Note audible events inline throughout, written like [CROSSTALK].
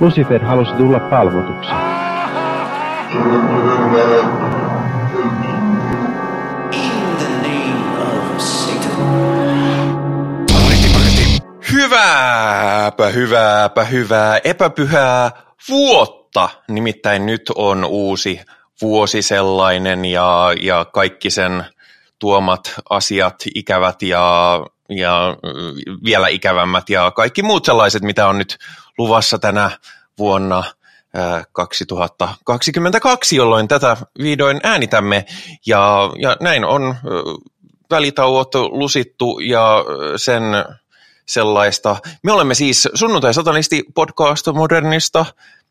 Lucifer halusi tulla palvotuksi. Hyvääpä, hyvääpä, hyvää, epäpyhää vuotta. Nimittäin nyt on uusi vuosi sellainen ja, ja kaikki sen tuomat asiat ikävät ja, ja vielä ikävämmät ja kaikki muut sellaiset, mitä on nyt luvassa tänä vuonna 2022, jolloin tätä vihdoin äänitämme. Ja, ja näin on välitauot lusittu ja sen sellaista. Me olemme siis sunnuntai-satanisti podcast modernista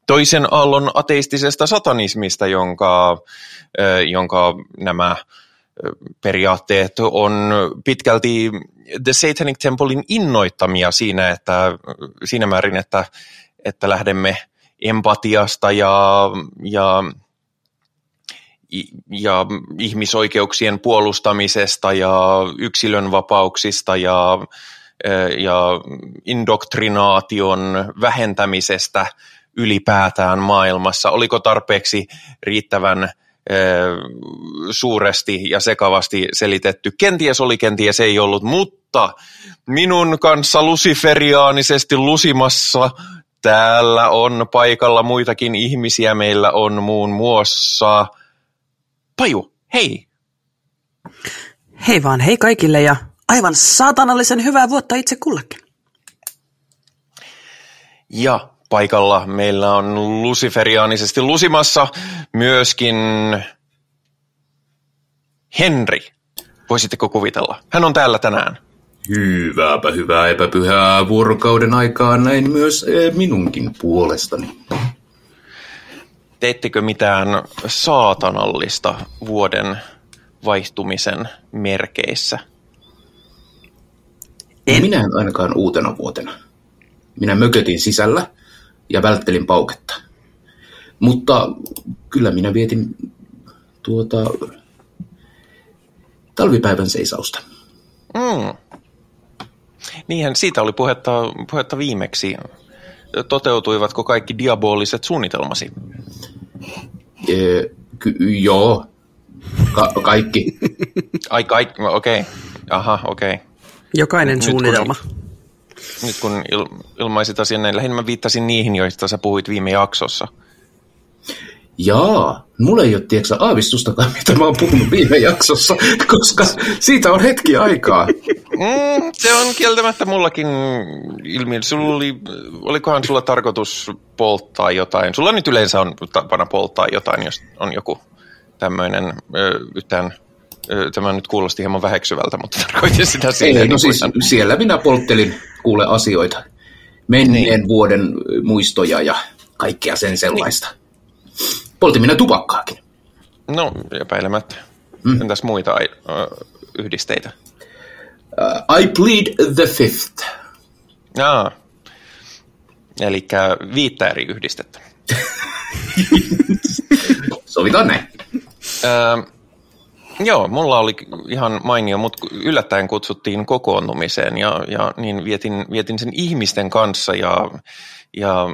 toisen aallon ateistisesta satanismista, jonka, jonka nämä periaatteet on pitkälti The Satanic Templein innoittamia siinä, että, siinä määrin, että, että lähdemme empatiasta ja, ja, ja ihmisoikeuksien puolustamisesta ja yksilön vapauksista ja, ja indoktrinaation vähentämisestä ylipäätään maailmassa. Oliko tarpeeksi riittävän suuresti ja sekavasti selitetty. Kenties oli, kenties ei ollut, mutta minun kanssa luciferiaanisesti lusimassa täällä on paikalla muitakin ihmisiä. Meillä on muun muassa Paju, hei! Hei vaan, hei kaikille ja aivan saatanallisen hyvää vuotta itse kullekin. Ja paikalla meillä on luciferiaanisesti lusimassa myöskin Henri. Voisitteko kuvitella? Hän on täällä tänään. Hyvääpä hyvää epäpyhää vuorokauden aikaa näin myös eh, minunkin puolestani. Teettekö mitään saatanallista vuoden vaihtumisen merkeissä? En. Minä en ainakaan uutena vuotena. Minä mökötin sisällä ja välttelin pauketta. Mutta kyllä minä vietin tuota talvipäivän seisausta. Mm. Niinhän siitä oli puhetta, puhetta viimeksi. Toteutuivatko kaikki diaboliset suunnitelmasi? E, ky- joo, Ka- kaikki. Ai kaikki, okei. Okay. Aha, okei. Okay. Jokainen nyt, suunnitelma. Kun, nyt kun il, ilmaisit asian näin, lähinnä mä viittasin niihin, joista sä puhuit viime jaksossa. Jaa, mulla ei ole tiedätkö, aavistustakaan, mitä mä oon puhunut viime jaksossa, [LAUGHS] koska siitä on hetki aikaa. Mm, se on kieltämättä mullakin ilmiö. Sulla oli, olikohan sulla tarkoitus polttaa jotain? Sulla nyt yleensä on tapana polttaa jotain, jos on joku tämmöinen yhtään Tämä nyt kuulosti hieman väheksyvältä, mutta [LAUGHS] tarkoitin sitä siinä. Ei, no siis siellä minä polttelin kuule asioita. Menneen niin. vuoden muistoja ja kaikkea sen sellaista. Niin. Poltin minä tupakkaakin. No, epäilemättä. Hmm. Entäs muita uh, yhdisteitä? Uh, I plead the fifth. Aa. Eli viittä eri yhdistettä. [LAUGHS] Sovitaan näin. Uh, Joo, mulla oli ihan mainio, mutta yllättäen kutsuttiin kokoontumiseen ja, ja niin vietin, vietin sen ihmisten kanssa ja, ja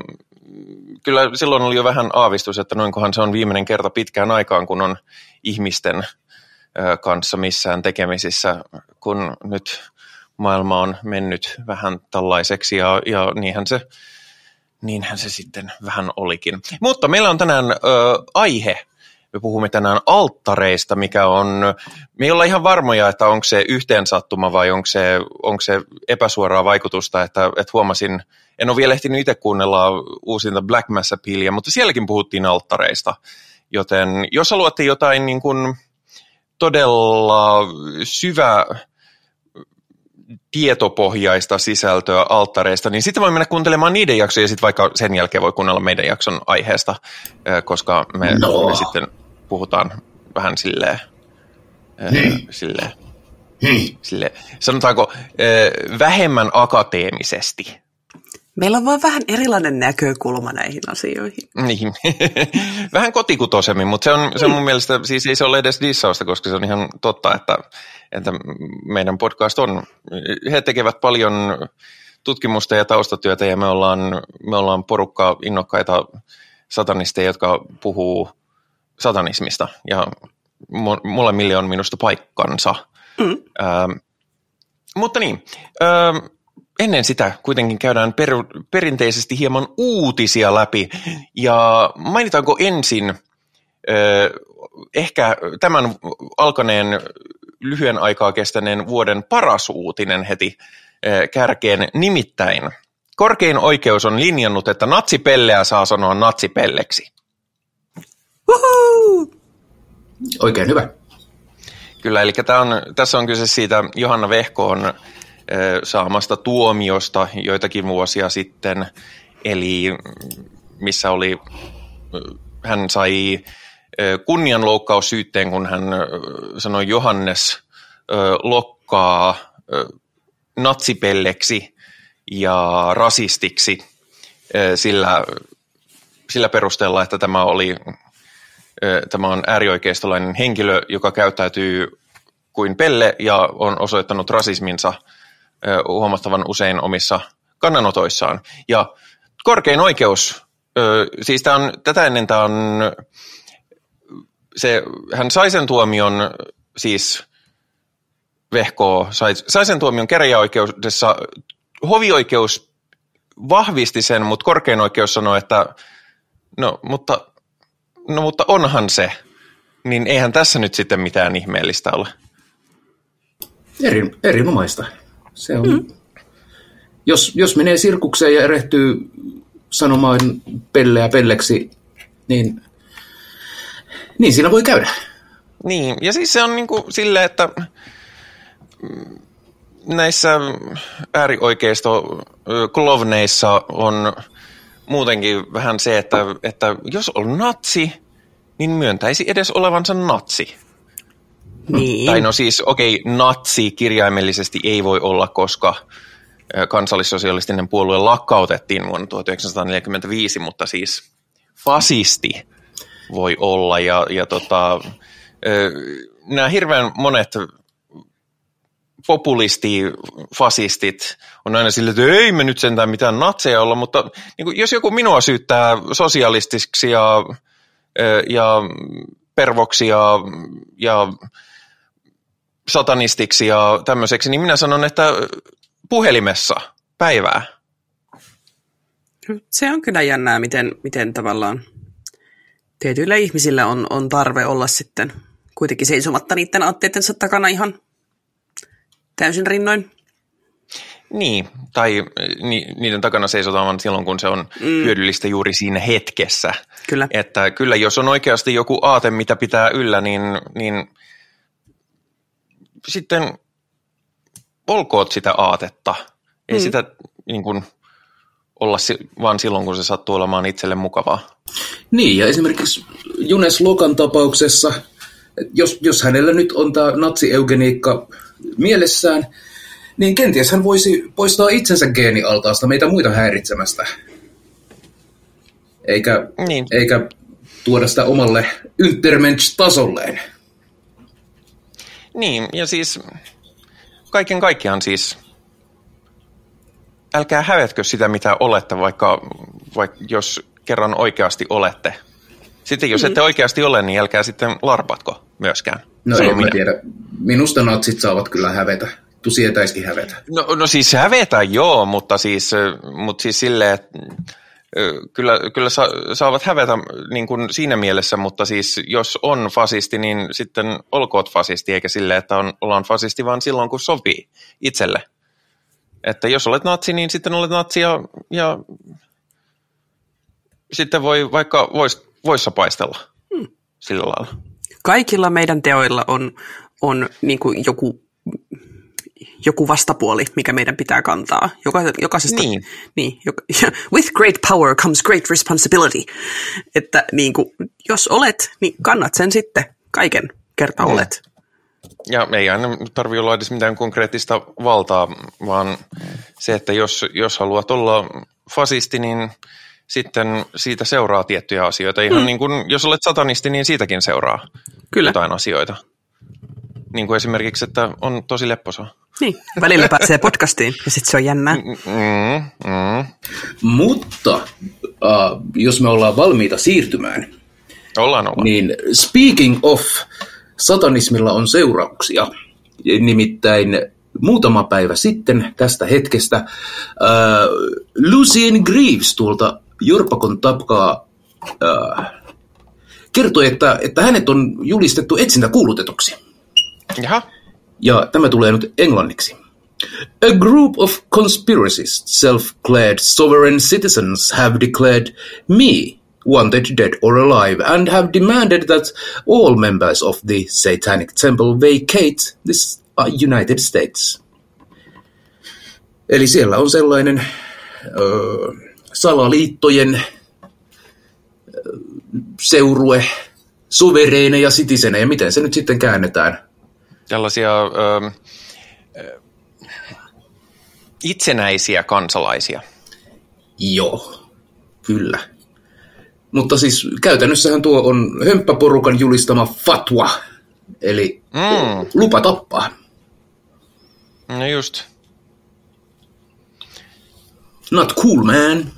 kyllä silloin oli jo vähän aavistus, että noinkohan se on viimeinen kerta pitkään aikaan, kun on ihmisten kanssa missään tekemisissä, kun nyt maailma on mennyt vähän tällaiseksi ja, ja niinhän se niinhän se sitten vähän olikin. Mutta meillä on tänään ö, aihe, me puhumme tänään alttareista, mikä on, me ei olla ihan varmoja, että onko se yhteensattuma vai onko se, onko se epäsuoraa vaikutusta, että, että huomasin, en ole vielä ehtinyt itse kuunnella uusinta Black Mass Appealia, mutta sielläkin puhuttiin alttareista, joten jos haluatte jotain niin kuin todella syvä tietopohjaista sisältöä alttareista, niin sitten voi mennä kuuntelemaan niiden jaksoja ja sitten vaikka sen jälkeen voi kuunnella meidän jakson aiheesta, koska me, no. me sitten puhutaan vähän silleen, niin. silleen, niin. silleen sanotaanko vähemmän akateemisesti. Meillä on vaan vähän erilainen näkökulma näihin asioihin. Niin, [LAUGHS] vähän kotikutoisemmin, mutta se on, se on mun mielestä, siis ei se ole edes dissausta, koska se on ihan totta, että, että meidän podcast on, he tekevät paljon tutkimusta ja taustatyötä ja me ollaan, me ollaan porukka innokkaita satanisteja, jotka puhuu satanismista ja molemmille on minusta paikkansa. Mm. Ähm, mutta niin, ähm, ennen sitä kuitenkin käydään per, perinteisesti hieman uutisia läpi ja mainitaanko ensin äh, ehkä tämän alkaneen lyhyen aikaa kestäneen vuoden paras uutinen heti äh, kärkeen, nimittäin korkein oikeus on linjannut, että natsipelleä saa sanoa natsipelleksi. Uhu! Oikein hyvä. Kyllä, eli tämä on, tässä on kyse siitä Johanna Vehkoon saamasta tuomiosta joitakin vuosia sitten, eli missä oli, hän sai kunnianloukkaussyytteen, kun hän sanoi Johannes lokkaa natsipelleksi ja rasistiksi sillä, sillä perusteella, että tämä oli tämä on äärioikeistolainen henkilö, joka käyttäytyy kuin pelle ja on osoittanut rasisminsa huomattavan usein omissa kannanotoissaan. Ja korkein oikeus, siis tämä on, tätä ennen tämä on, se, hän sai sen tuomion siis Vehko sai, sai sen tuomion käräjäoikeudessa. Hovioikeus vahvisti sen, mutta korkein oikeus sanoi, että no, mutta no mutta onhan se. Niin eihän tässä nyt sitten mitään ihmeellistä ole. Eri, erinomaista. Se on. Mm. Jos, jos menee sirkukseen ja erehtyy sanomaan pelleä pelleksi, niin, niin siinä voi käydä. Niin, ja siis se on niin kuin silleen, että näissä äärioikeisto klovneissa on muutenkin vähän se, että, että jos on natsi, niin myöntäisi edes olevansa natsi. Niin. Tai no siis, okei, okay, natsi kirjaimellisesti ei voi olla, koska kansallissosialistinen puolue lakkautettiin vuonna 1945, mutta siis fasisti voi olla. Ja, ja tota, nämä hirveän monet populisti, fasistit on aina sille, että ei me nyt sentään mitään natseja olla, mutta niin kuin, jos joku minua syyttää sosialistiksi ja, ja pervoksi ja, ja satanistiksi ja tämmöiseksi, niin minä sanon, että puhelimessa päivää. Se on kyllä jännää, miten, miten tavallaan tietyillä ihmisillä on, on tarve olla sitten kuitenkin seisomatta niiden aatteittensa takana ihan täysin rinnoin. Niin, tai ni, niiden takana seisotaan silloin, kun se on mm. hyödyllistä juuri siinä hetkessä. Kyllä. Että kyllä, jos on oikeasti joku aate, mitä pitää yllä, niin, niin sitten olkoot sitä aatetta. Ei mm. sitä niin kuin, olla vaan silloin, kun se sattuu olemaan itselle mukavaa. Niin, ja esimerkiksi Junes Lokan tapauksessa, jos, jos hänellä nyt on tämä natsi-eugeniikka mielessään, niin kenties hän voisi poistaa itsensä geenialtaasta meitä muita häiritsemästä. Eikä, niin. eikä tuoda sitä omalle Untermensch-tasolleen. Niin, ja siis kaiken kaikkiaan siis älkää hävetkö sitä, mitä olette, vaikka, vaikka jos kerran oikeasti olette. Sitten jos mm. ette oikeasti ole, niin älkää sitten larpatko myöskään. No en minä. tiedä. Minusta natsit saavat kyllä hävetä. Tu sietäisikin hävetä. No, no siis hävetä joo, mutta siis, mutta siis silleen, että kyllä, kyllä sa, saavat hävetä niin kuin siinä mielessä, mutta siis jos on fasisti, niin sitten olkoot fasisti, eikä silleen, että on, ollaan fasisti, vaan silloin kun sopii itselle. Että jos olet natsi, niin sitten olet natsi ja, ja sitten voi vaikka vois, voissa paistella hmm. sillä lailla kaikilla meidän teoilla on, on niin kuin joku, joku vastapuoli, mikä meidän pitää kantaa. Joka, jokaisesta, niin. Niin, joka, [LAUGHS] with great power comes great responsibility. Että niin kuin, jos olet, niin kannat sen sitten kaiken kerta mm. olet. Ja ei aina tarvitse olla edes mitään konkreettista valtaa, vaan se, että jos, jos haluat olla fasisti, niin sitten siitä seuraa tiettyjä asioita. Ihan mm. niin kuin, jos olet satanisti, niin siitäkin seuraa Kyllä. jotain asioita. Niin kuin esimerkiksi, että on tosi lepposa. Niin, välillä pääsee podcastiin ja sitten se on jännää. Mm, mm. Mutta uh, jos me ollaan valmiita siirtymään, ollaan, ollaan. niin speaking of, satanismilla on seurauksia. Nimittäin muutama päivä sitten tästä hetkestä uh, Lucien Greaves tuolta Jorpakon tapkaa uh, kertoi, että, että hänet on julistettu etsintä kuulutetuksi. Jaha. Ja tämä tulee nyt englanniksi. A group of conspiracists, self-clad sovereign citizens have declared me wanted dead or alive and have demanded that all members of the Satanic Temple vacate this uh, United States. Eli siellä on sellainen ö, salaliittojen seurue, suvereeneja ja miten se nyt sitten käännetään? Tällaisia ö, itsenäisiä kansalaisia. Joo, kyllä. Mutta siis käytännössähän tuo on hömppäporukan julistama fatwa, eli mm. lupa tappaa. No just. Not cool, man.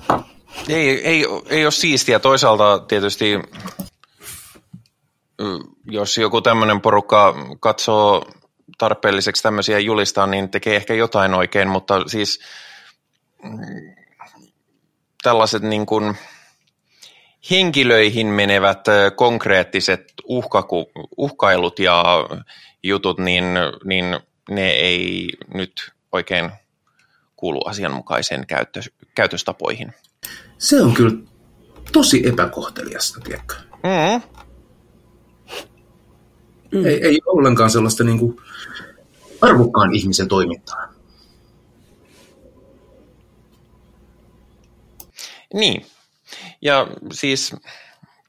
Ei, ei, ei ole siistiä. Toisaalta tietysti, jos joku tämmöinen porukka katsoo tarpeelliseksi tämmöisiä julistaa, niin tekee ehkä jotain oikein, mutta siis mm, tällaiset niin kuin henkilöihin menevät konkreettiset uhkaku, uhkailut ja jutut, niin, niin ne ei nyt oikein kuulu asianmukaiseen käyttö, käytöstapoihin. Se on kyllä tosi epäkohteliasta, tiedätkö? Mm. Mm. Ei, ei ollenkaan sellaista niin kuin arvokkaan ihmisen toimintaa. Niin. Ja siis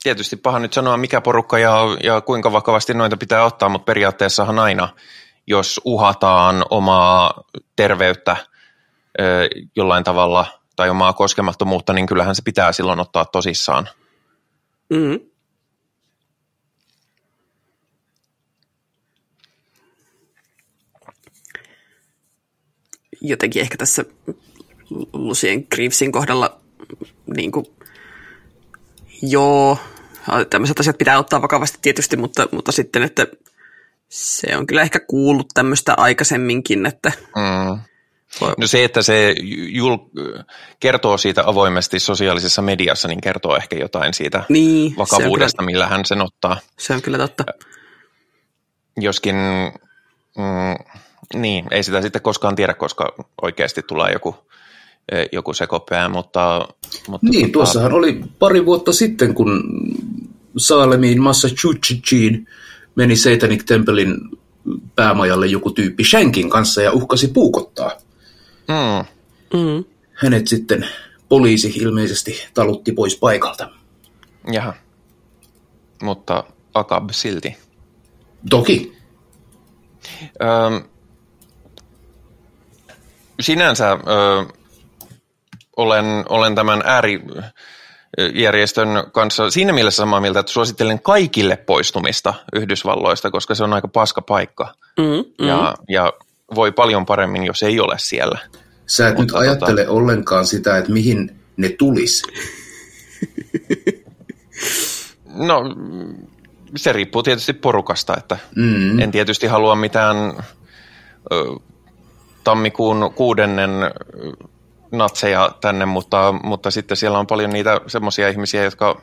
tietysti paha nyt sanoa, mikä porukka ja, ja kuinka vakavasti noita pitää ottaa, mutta periaatteessahan aina, jos uhataan omaa terveyttä jollain tavalla tai omaa koskemattomuutta, niin kyllähän se pitää silloin ottaa tosissaan. Mm. Jotenkin ehkä tässä Lucien Greavesin kohdalla niin kuin, joo, tämmöiset asiat pitää ottaa vakavasti tietysti, mutta, mutta sitten, että se on kyllä ehkä kuullut tämmöistä aikaisemminkin, että mm. No se, että se jul... kertoo siitä avoimesti sosiaalisessa mediassa, niin kertoo ehkä jotain siitä niin, vakavuudesta, kyllä, millä hän sen ottaa. Se on kyllä totta. Joskin, mm, niin, ei sitä sitten koskaan tiedä, koska oikeasti tulee joku, e, joku sekopää, mutta... mutta niin, tota... tuossahan oli pari vuotta sitten, kun Saalemiin Massachusettsiin meni Satanic Templein päämajalle joku tyyppi Shankin kanssa ja uhkasi puukottaa. Mm. Mm. Hänet sitten poliisi ilmeisesti talutti pois paikalta. Jaha. Mutta Akab silti. Toki. Öm, sinänsä ö, olen, olen tämän äärijärjestön kanssa siinä mielessä samaa mieltä, että suosittelen kaikille poistumista Yhdysvalloista, koska se on aika paska paikka. Mm, mm. Ja, ja voi paljon paremmin, jos ei ole siellä. Sä et Mutta nyt tota... ajattele ollenkaan sitä, että mihin ne tulis. no, se riippuu tietysti porukasta, että mm. en tietysti halua mitään ö, tammikuun kuudennen natseja tänne, mutta, mutta sitten siellä on paljon niitä semmoisia ihmisiä, jotka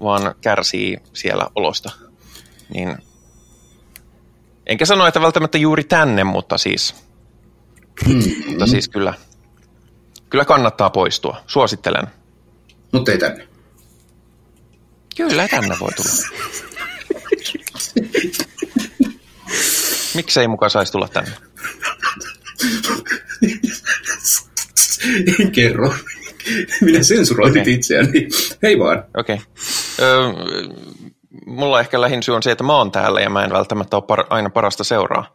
vaan kärsii siellä olosta. Niin Enkä sano, että välttämättä juuri tänne, mutta siis, hmm. mutta siis kyllä, kyllä kannattaa poistua. Suosittelen. Mutta ei tänne. Kyllä tänne voi tulla. Miksei mukaan saisi tulla tänne? En kerro. Minä sensuroin okay. itseäni. Hei vaan. Okei. Okay mulla ehkä lähin syy on se, että mä oon täällä ja mä en välttämättä ole par, aina parasta seuraa,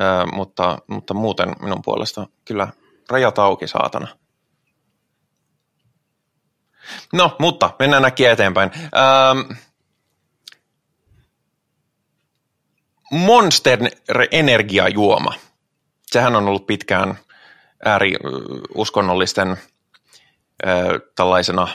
ö, mutta, mutta muuten minun puolesta kyllä rajat auki saatana. No, mutta mennään äkkiä eteenpäin. Öö, Monster-energiajuoma. Sehän on ollut pitkään ääriuskonnollisten tällaisena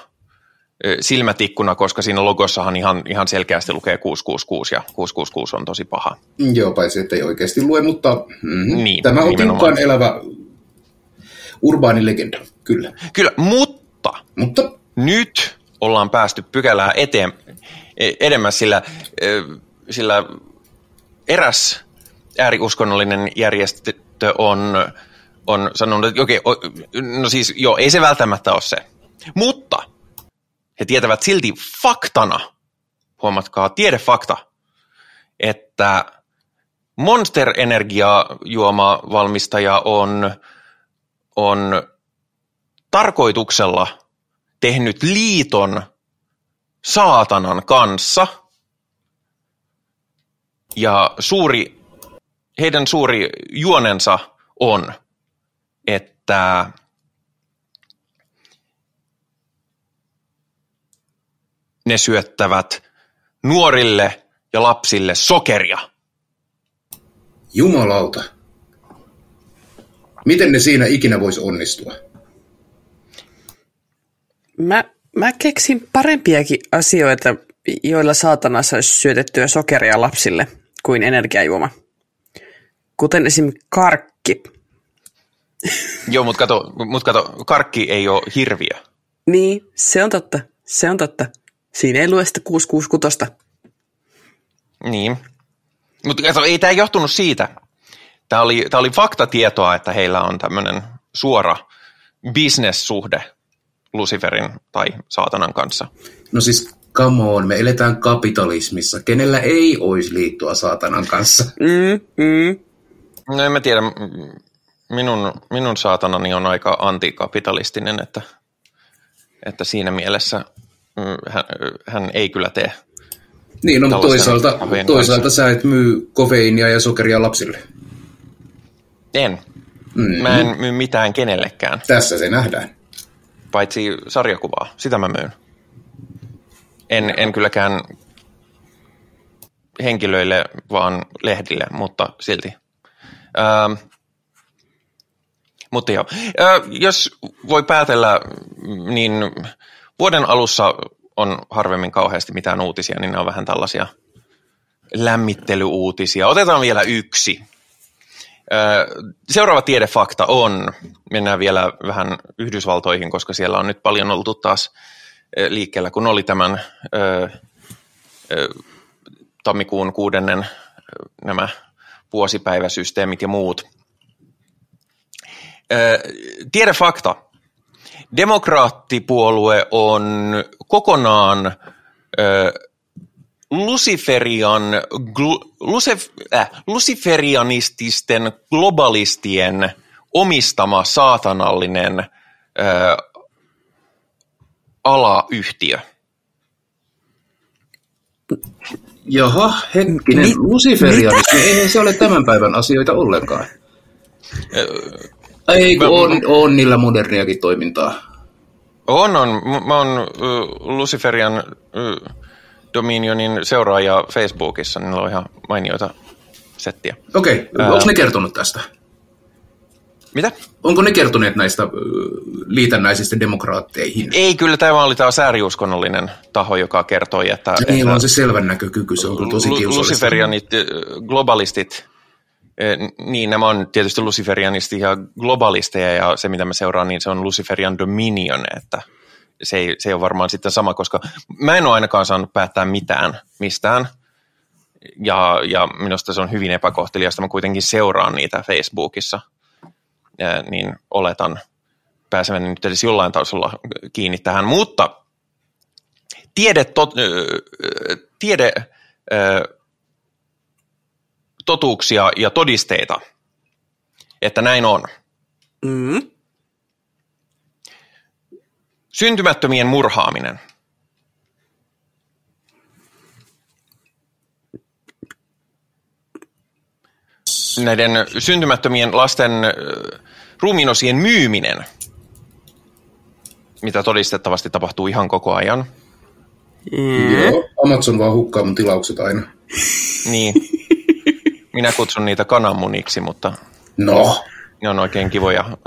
silmätikkuna, koska siinä logossahan ihan, ihan selkeästi lukee 666 ja 666 on tosi paha. Joo, paitsi että ei oikeasti lue, mutta mm, niin, tämä on tiukkaan elävä urbaani legenda, kyllä. Kyllä, mutta, mutta nyt ollaan päästy pykälää eteen, e, edemmäs, sillä, sillä eräs ääriuskonnollinen järjestö on, on sanonut, että okei, no siis joo, ei se välttämättä ole se. Mutta he tietävät silti faktana, huomatkaa, tiedefakta, että Monster Energia juoma valmistaja on, on tarkoituksella tehnyt liiton saatanan kanssa. Ja suuri, heidän suuri juonensa on, että ne syöttävät nuorille ja lapsille sokeria. Jumalauta. Miten ne siinä ikinä voisi onnistua? Mä, mä keksin parempiakin asioita, joilla saatana saisi syötettyä sokeria lapsille kuin energiajuoma. Kuten esim. karkki. [LAUGHS] Joo, mutta kato, mut kato, karkki ei ole hirviö. Niin, se on totta. Se on totta. Siinä ei lue sitä 666. Niin. Mutta ei tämä johtunut siitä. Tämä oli, tämä oli faktatietoa, että heillä on tämmöinen suora bisnessuhde Luciferin tai saatanan kanssa. No siis come on, me eletään kapitalismissa. Kenellä ei olisi liittyä saatanan kanssa? Mm, mm. No en mä tiedä. Minun, minun saatanani on aika antikapitalistinen, että, että siinä mielessä hän, hän ei kyllä tee. Niin, no, mutta toisaalta, toisaalta sä et myy kofeiinia ja sokeria lapsille. En. Mm-hmm. Mä en myy mitään kenellekään. Tässä se nähdään. Paitsi sarjakuvaa, sitä mä myyn. En, en kylläkään henkilöille, vaan lehdille, mutta silti. Ähm, mutta joo, äh, jos voi päätellä, niin vuoden alussa on harvemmin kauheasti mitään uutisia, niin ne on vähän tällaisia lämmittelyuutisia. Otetaan vielä yksi. Seuraava tiedefakta on, mennään vielä vähän Yhdysvaltoihin, koska siellä on nyt paljon oltu taas liikkeellä, kun oli tämän tammikuun kuudennen nämä vuosipäiväsysteemit ja muut. Tiedefakta demokraattipuolue on kokonaan ö, Luciferian, gl, lucif, äh, luciferianististen globalistien omistama saatanallinen ö, alayhtiö. Jaha, hetkinen. Mi- Luciferianismi, eihän se ole tämän päivän asioita ollenkaan. Ei, kun on, on niillä moderniakin toimintaa. On, on. Mä oon uh, Luciferian uh, Dominionin seuraaja Facebookissa, niin on ihan mainioita settiä. Okei, okay. onko ne kertonut tästä? Mitä? Onko ne kertoneet näistä liitännäisistä demokraatteihin? Ei, kyllä tämä oli taas ääriuskonnollinen taho, joka kertoi, että... Niin, on se selvän näkökyky, se on kyllä tosi kiusallista. Luciferianit, globalistit niin, nämä on tietysti luciferianisti ja globalisteja ja se, mitä mä seuraan, niin se on Luciferian Dominion, että se ei, se ei ole varmaan sitten sama, koska mä en ole ainakaan saanut päättää mitään mistään. Ja, ja minusta se on hyvin epäkohteliasta. Mä kuitenkin seuraan niitä Facebookissa, ja, niin oletan pääsevän nyt edes jollain tasolla kiinni tähän, mutta tiede, tot, tiede totuuksia ja todisteita, että näin on. Mm. Syntymättömien murhaaminen. Näiden syntymättömien lasten ruumiinosien myyminen, mitä todistettavasti tapahtuu ihan koko ajan. Mm. Joo, Amazon vaan hukkaa mun tilaukset aina. Niin. [LAUGHS] minä kutsun niitä kananmuniksi, mutta No, ne on oikein kivoja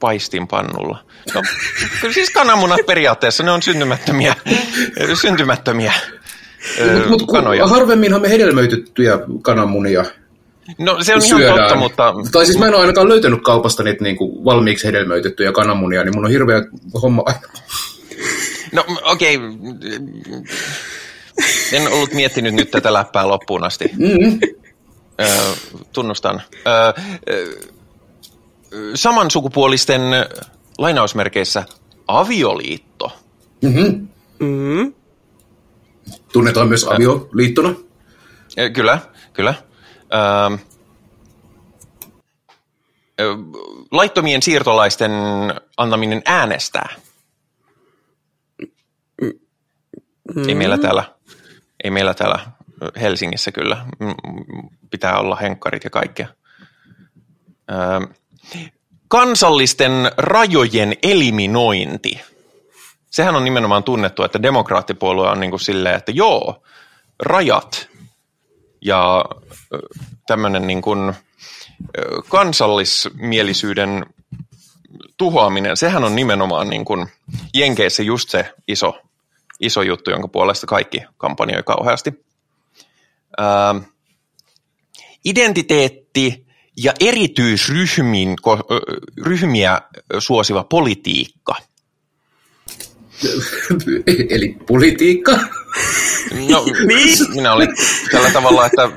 paistinpannulla. No, kyllä siis kananmunat periaatteessa, ne on syntymättömiä, syntymättömiä ö, mutta mut, kanoja. harvemminhan me hedelmöitettyjä kananmunia No se on ihan syödään. totta, mutta Tai siis mä en ole ainakaan löytänyt kaupasta niitä niinku valmiiksi hedelmöitettyjä kananmunia, niin mun on hirveä homma no okei, en ollut miettinyt nyt tätä läppää loppuun asti. Mm. Ö, tunnustan. Ö, ö, samansukupuolisten lainausmerkeissä avioliitto. Mm-hmm. Mm. Tunnetaan myös avioliittona. Ö, Kyllä, kyllä. Ö, ö, laittomien siirtolaisten antaminen äänestää. Ei meillä täällä, ei meillä täällä Helsingissä kyllä. Pitää olla henkkarit ja kaikkea. Ö, Kansallisten rajojen eliminointi. Sehän on nimenomaan tunnettu, että demokraattipuolue on niin kuin silleen, että joo, rajat ja tämmöinen niin kuin kansallismielisyyden tuhoaminen, sehän on nimenomaan niin kuin Jenkeissä just se iso, iso juttu, jonka puolesta kaikki kampanjoi kauheasti. Ää, identiteetti ja ö, ryhmiä suosiva politiikka. [LAUGHS] Eli politiikka. No, [LAUGHS] minä olin tällä tavalla, että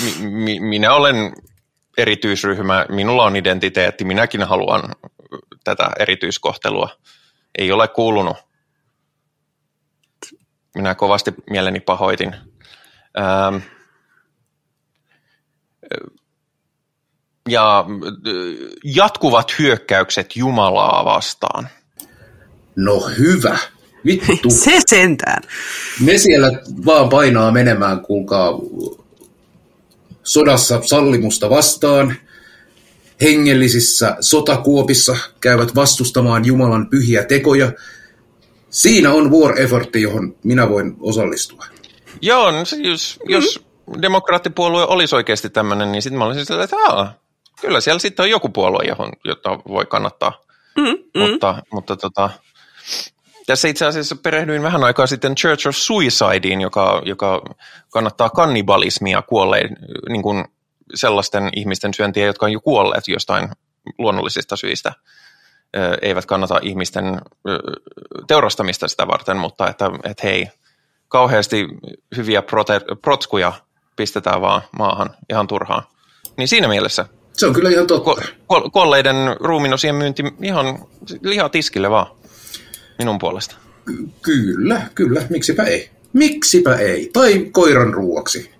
mi- mi- minä olen erityisryhmä, minulla on identiteetti, minäkin haluan tätä erityiskohtelua. Ei ole kuulunut. Minä kovasti mieleni pahoitin. Ähm, ja äh, jatkuvat hyökkäykset Jumalaa vastaan. No hyvä. Vittu. [LAUGHS] Se sentään. Ne siellä vaan painaa menemään, kuulkaa, sodassa sallimusta vastaan. Hengellisissä sotakuopissa käyvät vastustamaan Jumalan pyhiä tekoja. Siinä on war effortti, johon minä voin osallistua. Joo, no se, jos, mm. jos demokraattipuolue olisi oikeasti tämmöinen, niin sitten mä olisin sillä, että Aa, kyllä siellä sitten on joku puolue, johon, jota voi kannattaa. Mm, mm. Mutta, mutta tota, tässä itse asiassa perehdyin vähän aikaa sitten Church of Suicideen, joka, joka kannattaa kannibalismia kuolleen, niin kuin sellaisten ihmisten syöntiä, jotka on jo kuolleet jostain luonnollisista syistä. Eivät kannata ihmisten teurastamista sitä varten, mutta että, että hei, kauheasti hyviä prote, protskuja pistetään vaan maahan ihan turhaan. Niin siinä mielessä Se on kyllä ihan totta. ko- ko- kuolleiden ruuminosien myynti ihan liha tiskille vaan minun puolesta. Kyllä, kyllä. Miksipä ei? Miksipä ei? Tai koiran ruuaksi.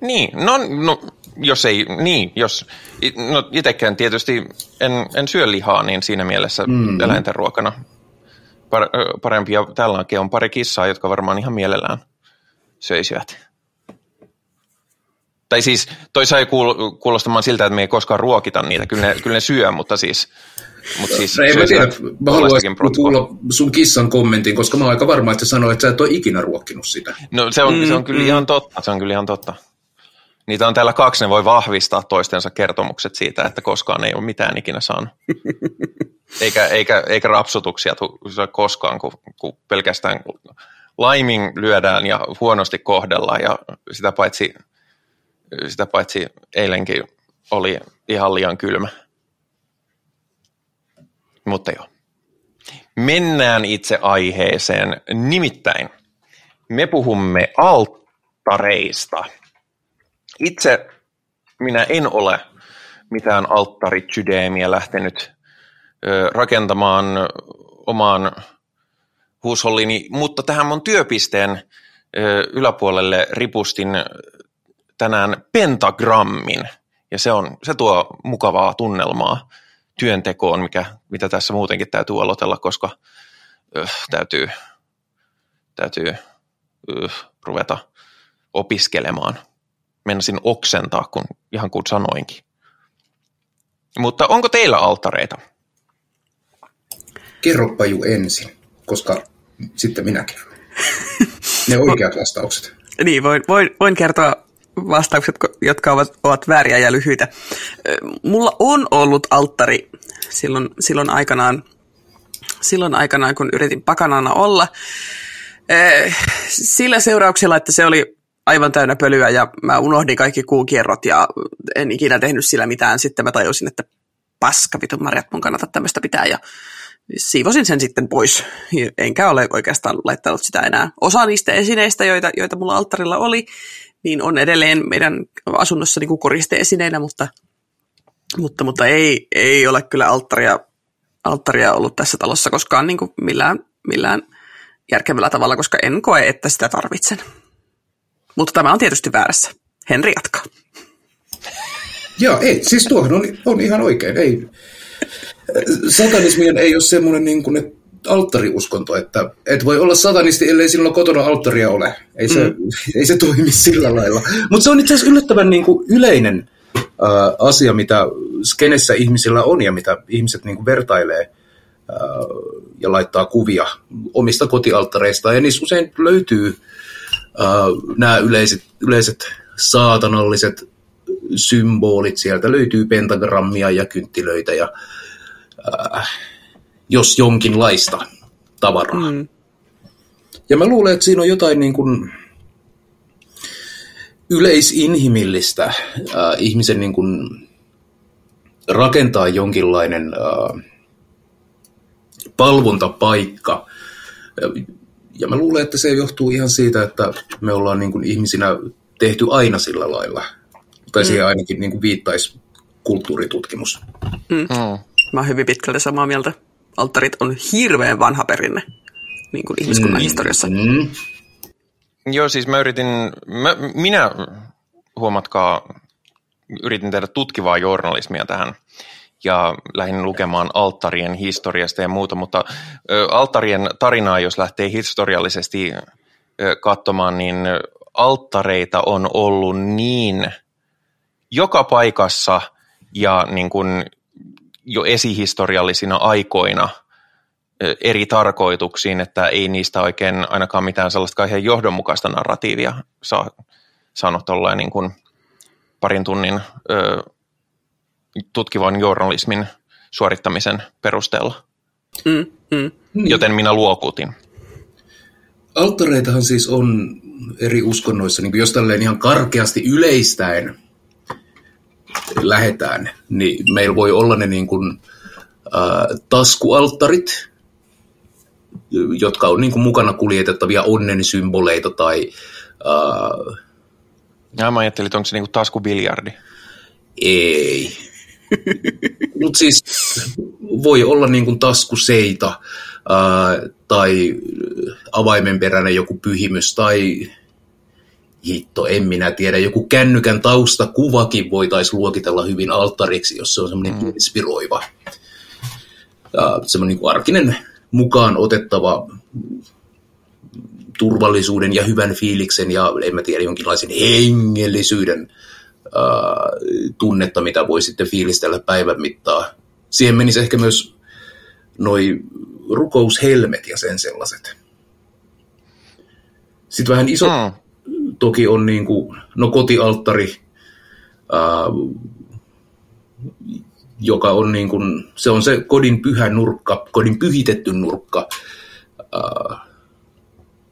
Niin, no, no jos ei, niin, jos, no itsekään tietysti en, en syö lihaa, niin siinä mielessä mm. eläinten ruokana par, parempi. Ja täälläkin on pari kissaa, jotka varmaan ihan mielellään söisivät. Tai siis toi sai kuul, kuulostamaan siltä, että me ei koskaan ruokita niitä. Kyllä ne, kyllä ne syö, mutta siis... Mutta siis en mä tiedä, mä haluaisin kuulla sun kissan kommentin, koska mä oon aika varma, että sä sanoit, että sä et ole ikinä ruokkinut sitä. No se on, se on kyllä ihan totta, se on kyllä ihan totta. Niitä on täällä kaksi, ne voi vahvistaa toistensa kertomukset siitä, että koskaan ei ole mitään ikinä saanut. [LAUGHS] Eikä, eikä, eikä rapsutuksia koskaan, kun, kun pelkästään laimin lyödään ja huonosti kohdellaan ja sitä paitsi, sitä paitsi eilenkin oli ihan liian kylmä. Mutta joo. Mennään itse aiheeseen. Nimittäin me puhumme alttareista. Itse minä en ole mitään alttaritsydemiä lähtenyt rakentamaan omaan huushollini, mutta tähän mun työpisteen yläpuolelle ripustin tänään pentagrammin, ja se, on, se tuo mukavaa tunnelmaa työntekoon, mikä, mitä tässä muutenkin täytyy aloitella, koska ö, täytyy, täytyy ö, ruveta opiskelemaan. Meinasin oksentaa, kun, ihan kuin sanoinkin. Mutta onko teillä alttareita? Kerropa ju ensin, koska sitten minä kerron. Ne [LAUGHS] oikeat vastaukset. Niin, voin, voin, voin kertoa vastaukset, jotka ovat, ovat vääriä ja lyhyitä. Mulla on ollut alttari silloin, silloin aikanaan, silloin aikanaan, kun yritin pakanana olla. Sillä seurauksella, että se oli aivan täynnä pölyä ja mä unohdin kaikki kuukierrot ja en ikinä tehnyt sillä mitään. Sitten mä tajusin, että paska vitun marjat mun kannata tämmöistä pitää ja siivosin sen sitten pois, enkä ole oikeastaan laittanut sitä enää. Osa niistä esineistä, joita, joita mulla alttarilla oli, niin on edelleen meidän asunnossa niin koristeesineinä, mutta, mutta, mutta ei, ei ole kyllä alttaria, alttaria ollut tässä talossa koskaan niin kuin millään, millään järkevällä tavalla, koska en koe, että sitä tarvitsen. Mutta tämä on tietysti väärässä. Henri jatkaa. Joo, ei, siis tuohon on, on ihan oikein. Ei, satanismien ei ole semmoinen niin kuin, että alttariuskonto, että et voi olla satanisti, ellei silloin kotona alttaria ole. Ei se, mm. [LAUGHS] ei se toimi sillä lailla. Mutta se on itse asiassa yllättävän niin kuin yleinen äh, asia, mitä skenessä ihmisillä on ja mitä ihmiset niin kuin vertailee äh, ja laittaa kuvia omista kotialttareista. Ja niissä usein löytyy äh, nämä yleiset, yleiset saatanalliset symbolit. Sieltä löytyy pentagrammia ja kynttilöitä ja äh, jos jonkinlaista tavaraa. Mm. Ja mä luulen, että siinä on jotain niin kuin yleisinhimillistä äh, ihmisen niin kuin rakentaa jonkinlainen äh, palvontapaikka. Ja mä luulen, että se johtuu ihan siitä, että me ollaan niin kuin ihmisinä tehty aina sillä lailla. Tai mm. siihen ainakin niin kuin viittaisi kulttuuritutkimus. Mm. Mm. Mä oon hyvin pitkälti samaa mieltä. Alttarit on hirveän vanha perinne niin kuin ihmiskunnan mm. historiassa. Mm. Joo, siis mä yritin, mä, minä huomatkaa, yritin tehdä tutkivaa journalismia tähän ja lähdin lukemaan alttarien historiasta ja muuta, mutta alttarien tarinaa, jos lähtee historiallisesti katsomaan, niin alttareita on ollut niin joka paikassa ja niin kuin jo esihistoriallisina aikoina eri tarkoituksiin, että ei niistä oikein ainakaan mitään sellaista kauhean johdonmukaista narratiivia saa, saanut tolleen niin kuin parin tunnin ö, tutkivan journalismin suorittamisen perusteella. Mm, mm. Joten minä luokutin. Alttareitahan siis on eri uskonnoissa, niin jos tälleen ihan karkeasti yleistäen – lähetään, niin meillä voi olla ne niin kuin, äh, taskualttarit, jotka on niin kuin mukana kuljetettavia onnen symboleita tai... Äh, ja mä ajattelin, että onko se niin kuin taskubiljardi? Ei. Mutta siis voi olla niin kuin taskuseita äh, tai avaimenperäinen joku pyhimys tai hitto, en minä tiedä, joku kännykän taustakuvakin voitaisiin luokitella hyvin alttariksi, jos se on semmoinen mm. inspiroiva. Semmoinen niin arkinen mukaan otettava turvallisuuden ja hyvän fiiliksen ja en mä tiedä, jonkinlaisen hengellisyyden äh, tunnetta, mitä voi sitten fiilistellä päivän mittaa. Siihen menisi ehkä myös noi rukoushelmet ja sen sellaiset. Sitten vähän iso, mm toki on niin kuin, no kotialttari, ää, joka on niin kuin, se on se kodin pyhä nurkka, kodin pyhitetty nurkka, ää,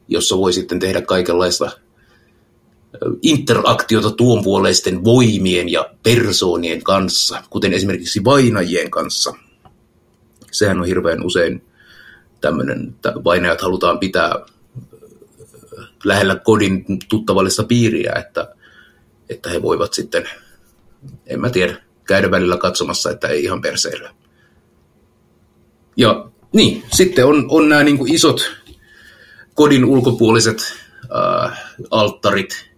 jossa voi sitten tehdä kaikenlaista interaktiota tuon puoleisten voimien ja persoonien kanssa, kuten esimerkiksi vainajien kanssa. Sehän on hirveän usein tämmöinen, että vainajat halutaan pitää lähellä kodin tuttavallista piiriä, että, että he voivat sitten, en mä tiedä, käydä välillä katsomassa, että ei ihan perseillä. Ja niin, sitten on, on nämä niin isot kodin ulkopuoliset äh, alttarit,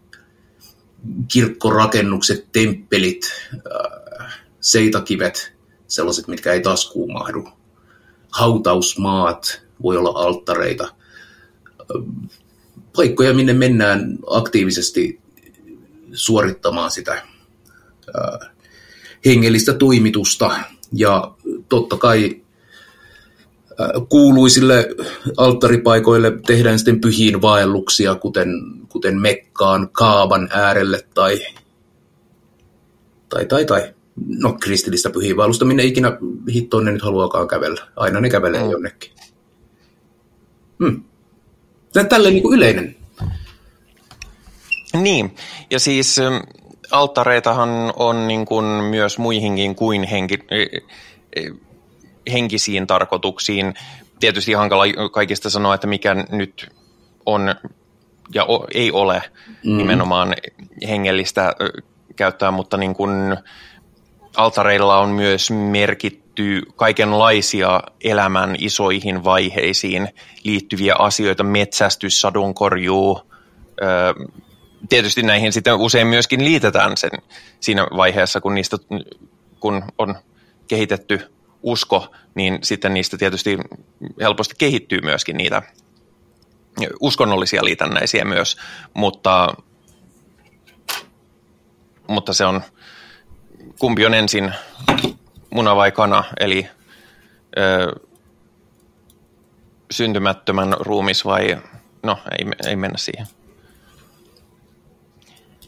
kirkkorakennukset, temppelit, äh, seitakivet, sellaiset, mitkä ei taskuun mahdu. Hautausmaat voi olla alttareita paikkoja, minne mennään aktiivisesti suorittamaan sitä hengellistä toimitusta. Ja totta kai kuuluisille alttaripaikoille tehdään sitten pyhiin vaelluksia, kuten, kuten Mekkaan, Kaaban äärelle tai, tai, tai, tai no kristillistä pyhiin vaellusta, minne ikinä hittoon ne nyt haluakaan kävellä. Aina ne kävelee mm. jonnekin. Hmm. Tälleen niin kuin yleinen. Niin, ja siis alttareitahan on niin kuin myös muihinkin kuin henki, e, e, henkisiin tarkoituksiin. Tietysti hankala kaikista sanoa, että mikä nyt on ja ei ole mm. nimenomaan hengellistä käyttää, mutta niin kuin altareilla on myös merkitty kaikenlaisia elämän isoihin vaiheisiin liittyviä asioita, metsästys, sadunkorjuu, tietysti näihin sitten usein myöskin liitetään sen siinä vaiheessa, kun niistä kun on kehitetty usko, niin sitten niistä tietysti helposti kehittyy myöskin niitä uskonnollisia liitännäisiä myös, mutta, mutta se on, kumpi on ensin muna vai kana, eli ö, syntymättömän ruumis vai, no ei, ei mennä siihen.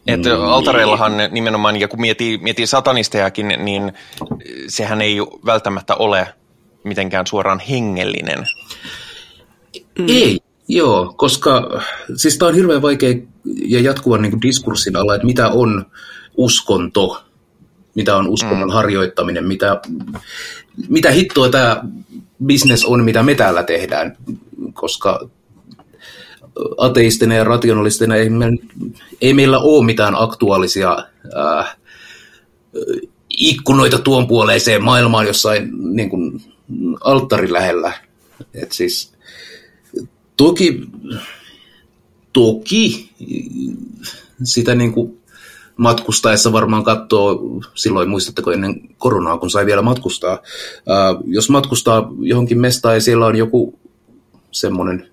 Että mm. altareillahan nimenomaan, ja kun mietii, mietii satanistejakin, niin sehän ei välttämättä ole mitenkään suoraan hengellinen. Mm. Ei, joo, koska siis tämä on hirveän vaikea ja jatkuvan niin diskurssin alla, että mitä on uskonto, mitä on uskonnon mm. harjoittaminen, mitä, mitä hittoa tämä business on, mitä me täällä tehdään, koska ateistina ja rationalistina ei, me, ei meillä ole mitään aktuaalisia äh, ikkunoita tuon puoleiseen maailmaan jossain niin kuin, alttarin lähellä. Et siis, toki, toki sitä niin kuin matkustaessa varmaan katsoo, silloin muistatteko ennen koronaa, kun sai vielä matkustaa. Ää, jos matkustaa johonkin mestaan ja siellä on joku semmoinen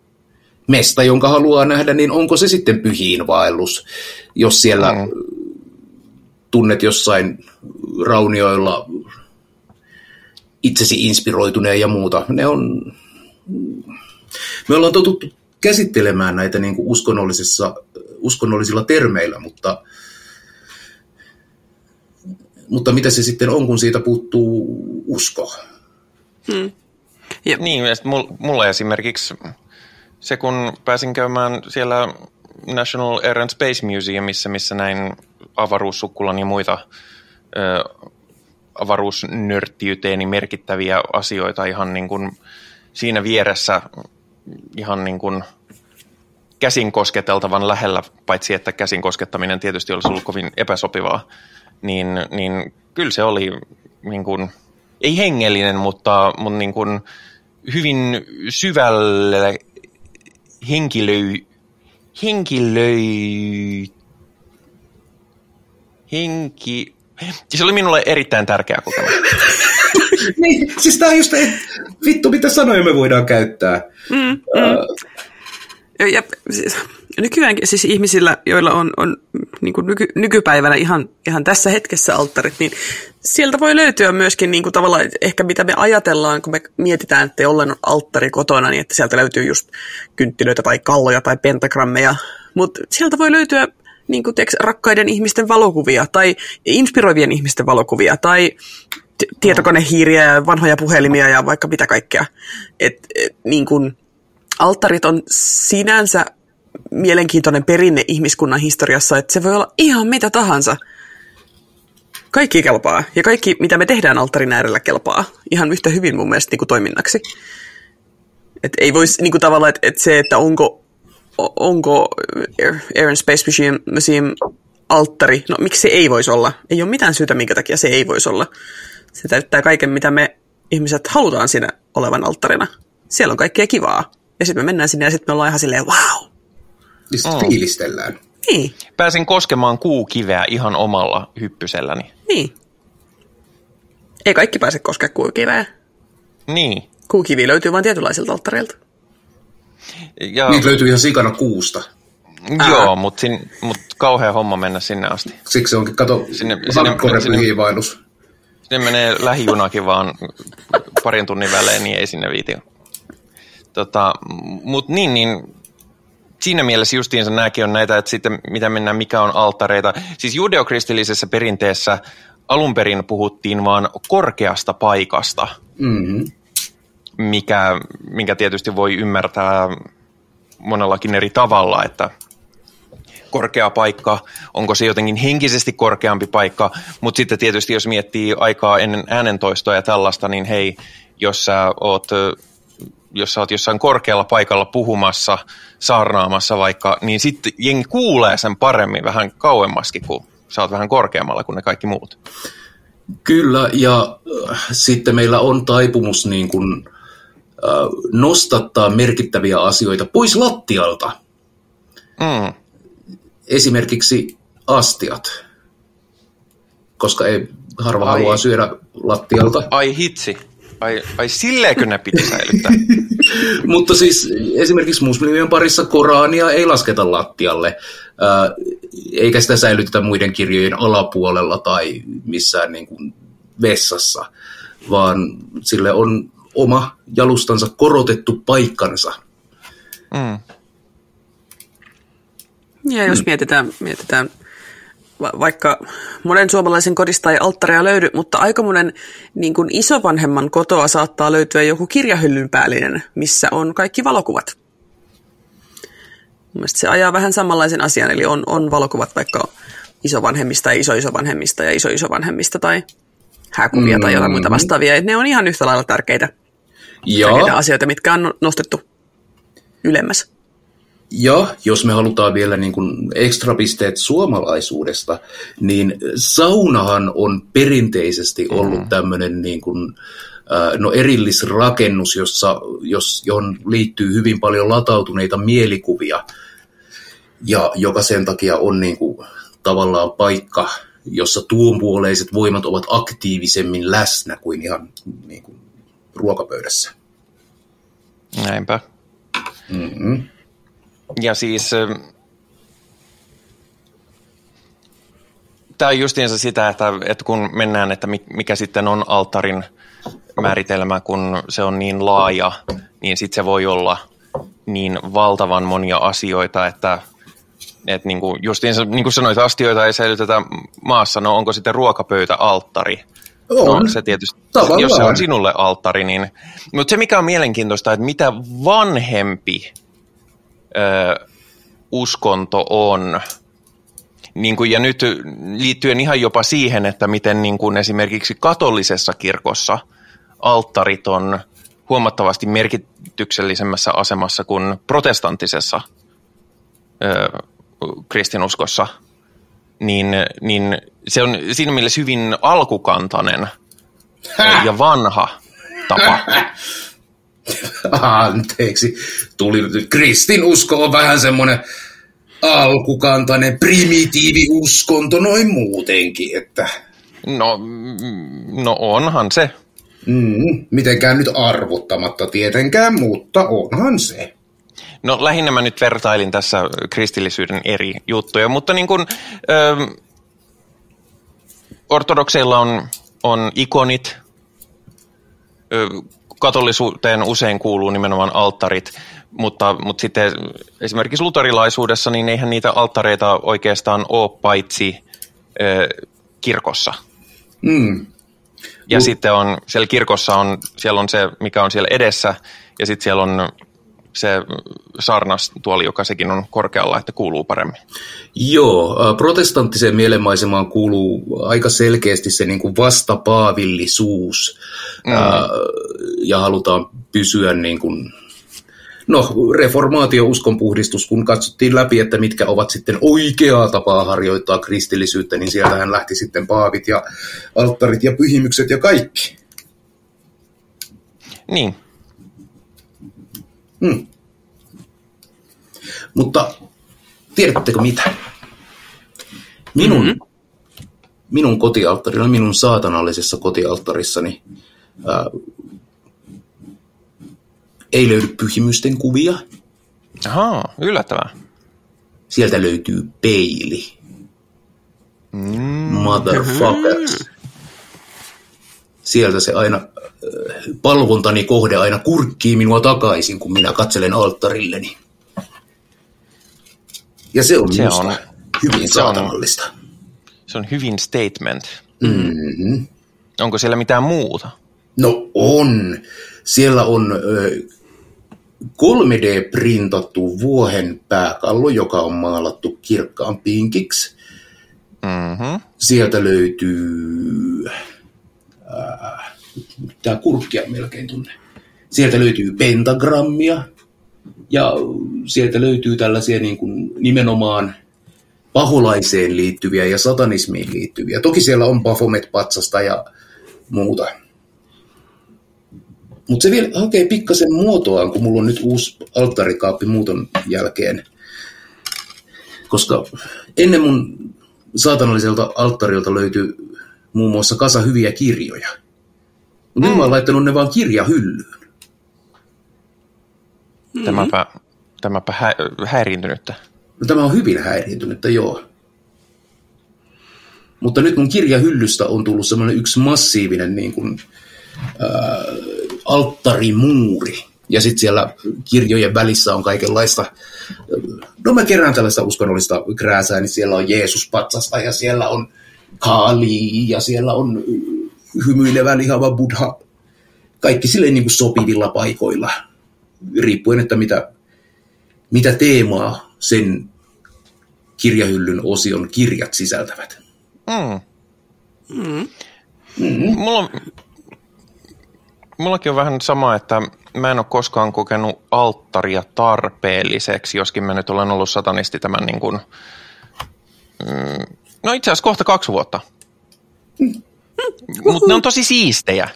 mesta, jonka haluaa nähdä, niin onko se sitten pyhiin vaellus, jos siellä mm. tunnet jossain raunioilla itsesi inspiroituneen ja muuta. Ne on, me ollaan totuttu käsittelemään näitä niin kuin uskonnollisissa, uskonnollisilla termeillä, mutta, mutta mitä se sitten on, kun siitä puuttuu usko? Hmm. Ja. Niin, mulla esimerkiksi se kun pääsin käymään siellä National Air and Space Museumissa, missä näin avaruussukkulan ja muita ö, avaruusnörttiyteeni merkittäviä asioita ihan niin kuin siinä vieressä ihan niin kuin käsin kosketeltavan lähellä, paitsi että käsin koskettaminen tietysti olisi ollut kovin epäsopivaa, niin, niin kyllä se oli niin kuin, ei hengellinen, mutta, mutta niin kuin hyvin syvälle henkilöi, henkilöi, henki, se oli minulle erittäin tärkeä kokemus. [LAUGHS] niin, siis tämä on just, vittu mitä sanoja me voidaan käyttää. Mm, mm. Uh. Ja, ja siis, nykyäänkin siis ihmisillä, joilla on, on niin kuin nyky, nykypäivänä ihan, ihan tässä hetkessä alttarit, niin sieltä voi löytyä myöskin niin kuin tavallaan ehkä mitä me ajatellaan, kun me mietitään, että jollain on alttari kotona, niin että sieltä löytyy just kynttilöitä tai kalloja tai pentagrammeja. Mutta sieltä voi löytyä niin kuin, tiiäks, rakkaiden ihmisten valokuvia tai inspiroivien ihmisten valokuvia tai t- tietokonehiiriä ja vanhoja puhelimia ja vaikka mitä kaikkea. Et, et, niin kuin, alttarit on sinänsä mielenkiintoinen perinne ihmiskunnan historiassa, että se voi olla ihan mitä tahansa. Kaikki kelpaa. Ja kaikki, mitä me tehdään alttarin äärellä, kelpaa. Ihan yhtä hyvin mun mielestä niin kuin toiminnaksi. Et ei voisi niin kuin tavallaan, että, että se, että onko, onko Air and Space Museum, Museum alttari, no miksi se ei voisi olla? Ei ole mitään syytä, minkä takia se ei voisi olla. Se täyttää kaiken, mitä me ihmiset halutaan siinä olevan alttarina. Siellä on kaikkea kivaa. Ja sitten me mennään sinne ja sitten me ollaan ihan silleen, wow, niin sitten oh. fiilistellään. Niin. Pääsin koskemaan kuukiveä ihan omalla hyppyselläni. Niin. Ei kaikki pääse koskemaan kuukiveä. Niin. Kuukivi löytyy vain tietynlaisilta alttareilta. Ja... Niitä löytyy ihan sikana kuusta. Joo, mutta mut kauhea homma mennä sinne asti. Siksi onkin, kato, sinne, sinne, sinne, sinne menee lähijunakin vaan parin tunnin välein, niin ei sinne viiti Tota, Mutta niin, niin siinä mielessä justiinsa nämäkin on näitä, että sitten mitä mennään, mikä on alttareita. Siis judeokristillisessä perinteessä alun perin puhuttiin vaan korkeasta paikasta, mm-hmm. mikä, mikä tietysti voi ymmärtää monellakin eri tavalla, että korkea paikka, onko se jotenkin henkisesti korkeampi paikka, mutta sitten tietysti jos miettii aikaa ennen äänentoistoa ja tällaista, niin hei, jos sä oot, jos sä oot jossain korkealla paikalla puhumassa, saarnaamassa vaikka, niin sitten jengi kuulee sen paremmin vähän kauemmaskin, kun sä oot vähän korkeammalla kuin ne kaikki muut. Kyllä, ja äh, sitten meillä on taipumus niin kuin, äh, nostattaa merkittäviä asioita pois lattialta. Mm. Esimerkiksi astiat, koska ei harva ai. haluaa syödä lattialta. Ai hitsi. Ai, ai silleenkö ne piti säilyttää? [LAUGHS] Mutta siis esimerkiksi muslimien parissa Korania ei lasketa lattialle, ää, eikä sitä säilytetä muiden kirjojen alapuolella tai missään niin kuin vessassa, vaan sille on oma jalustansa korotettu paikkansa. Mm. Ja jos mietitään, mietitään vaikka monen suomalaisen kodista ei alttaria löydy, mutta aika monen niin kuin isovanhemman kotoa saattaa löytyä joku kirjahyllyn päällinen, missä on kaikki valokuvat. Mielestäni se ajaa vähän samanlaisen asian, eli on, on valokuvat vaikka isovanhemmista ja isoisovanhemmista ja isoisovanhemmista tai hääkuvia mm. tai jotain muita vastaavia. Et ne on ihan yhtä lailla tärkeitä, tärkeitä asioita, mitkä on nostettu ylemmäs. Ja jos me halutaan vielä niin kuin ekstrapisteet suomalaisuudesta, niin saunahan on perinteisesti mm. ollut mm. tämmöinen niin kuin, no erillisrakennus, jossa, jos, johon liittyy hyvin paljon latautuneita mielikuvia, ja joka sen takia on niin kuin, tavallaan paikka, jossa tuonpuoleiset voimat ovat aktiivisemmin läsnä kuin ihan niin kuin, ruokapöydässä. Näinpä. Mm-hmm. Ja siis tämä on justiinsa sitä, että, että kun mennään, että mikä sitten on altarin määritelmä, kun se on niin laaja, niin sitten se voi olla niin valtavan monia asioita, että, että niin kuin justiinsa, niin kuin sanoit, astioita ei säilytetä maassa, no onko sitten ruokapöytä alttari? On. No se tietysti, Tavallaan. jos se on sinulle alttari, niin... Mutta se mikä on mielenkiintoista, että mitä vanhempi ö, uskonto on. Niin kuin, ja nyt liittyen ihan jopa siihen, että miten niin kuin esimerkiksi katolisessa kirkossa alttarit on huomattavasti merkityksellisemmässä asemassa kuin protestanttisessa ö, kristinuskossa, niin, niin se on siinä mielessä hyvin alkukantainen ja vanha tapa [LAUGHS] [LAUGHS] Anteeksi, tuli nyt. Kristinusko on vähän semmoinen alkukantainen primitiiviuskonto noin muutenkin, että... No, no onhan se. Mm, mitenkään nyt arvottamatta tietenkään, mutta onhan se. No lähinnä mä nyt vertailin tässä kristillisyyden eri juttuja, mutta niin kuin, ö, ortodokseilla on, on ikonit, ö, katolisuuteen usein kuuluu nimenomaan alttarit, mutta, mutta sitten esimerkiksi luterilaisuudessa, niin eihän niitä alttareita oikeastaan ole paitsi ö, kirkossa. Mm. Ja mm. sitten on, siellä kirkossa on, siellä on se, mikä on siellä edessä, ja sitten siellä on se tuoli, joka sekin on korkealla, että kuuluu paremmin. Joo, protestanttiseen mielenmaisemaan kuuluu aika selkeästi se niin kuin vastapaavillisuus, mm. Ja halutaan pysyä niin kuin, no, reformaatio-uskonpuhdistus, kun katsottiin läpi, että mitkä ovat sitten oikeaa tapaa harjoittaa kristillisyyttä, niin sieltähän lähti sitten paavit ja alttarit ja pyhimykset ja kaikki. Niin, Hmm. Mutta tiedättekö mitä? Minun, mm-hmm. minun kotialttarilla, minun saatanallisessa kotialttarissani ää, ei löydy pyhimysten kuvia. Ahaa, yllättävää. Sieltä löytyy peili. Mm. Motherfuckers. Mm-hmm. sieltä se aina, palvontani kohde aina kurkkii minua takaisin, kun minä katselen alttarilleni. Ja se on, se on hyvin se saatanallista. On, se on hyvin statement. Mm-hmm. Onko siellä mitään muuta? No on. Siellä on 3D-printattu vuohen pääkallo, joka on maalattu kirkkaan pinkiksi. Mm-hmm. Sieltä löytyy... Äh, tämä kurkkia melkein tunne. Sieltä löytyy pentagrammia ja sieltä löytyy tällaisia niin kuin nimenomaan paholaiseen liittyviä ja satanismiin liittyviä. Toki siellä on Baphomet-patsasta ja muuta. Mutta se vielä hakee pikkasen muotoaan, kun mulla on nyt uusi alttarikaappi muuton jälkeen. Koska ennen mun saatanalliselta alttarilta löytyi muun muassa kasa hyviä kirjoja. Mutta mm. nyt mä oon laittanut ne vaan kirjahyllyyn. Tämäpä, tämäpä hä- häiriintynyttä. No tämä on hyvin häiriintynyttä, joo. Mutta nyt mun kirjahyllystä on tullut semmoinen yksi massiivinen niin kuin, ää, alttarimuuri. Ja sitten siellä kirjojen välissä on kaikenlaista, no mä kerään tällaista uskonnollista krääsää, niin siellä on Jeesus patsasta ja siellä on Kali ja siellä on hymyilevä lihava buddha. Kaikki silleen niin kuin sopivilla paikoilla, riippuen, että mitä, mitä teemaa sen kirjahyllyn osion kirjat sisältävät. Mm. Mm. Mm. Mulla on mullakin on vähän sama, että mä en ole koskaan kokenut alttaria tarpeelliseksi, joskin mä nyt olen ollut satanisti tämän niin kuin, mm, no itse asiassa kohta kaksi vuotta. Mutta ne on tosi siistejä.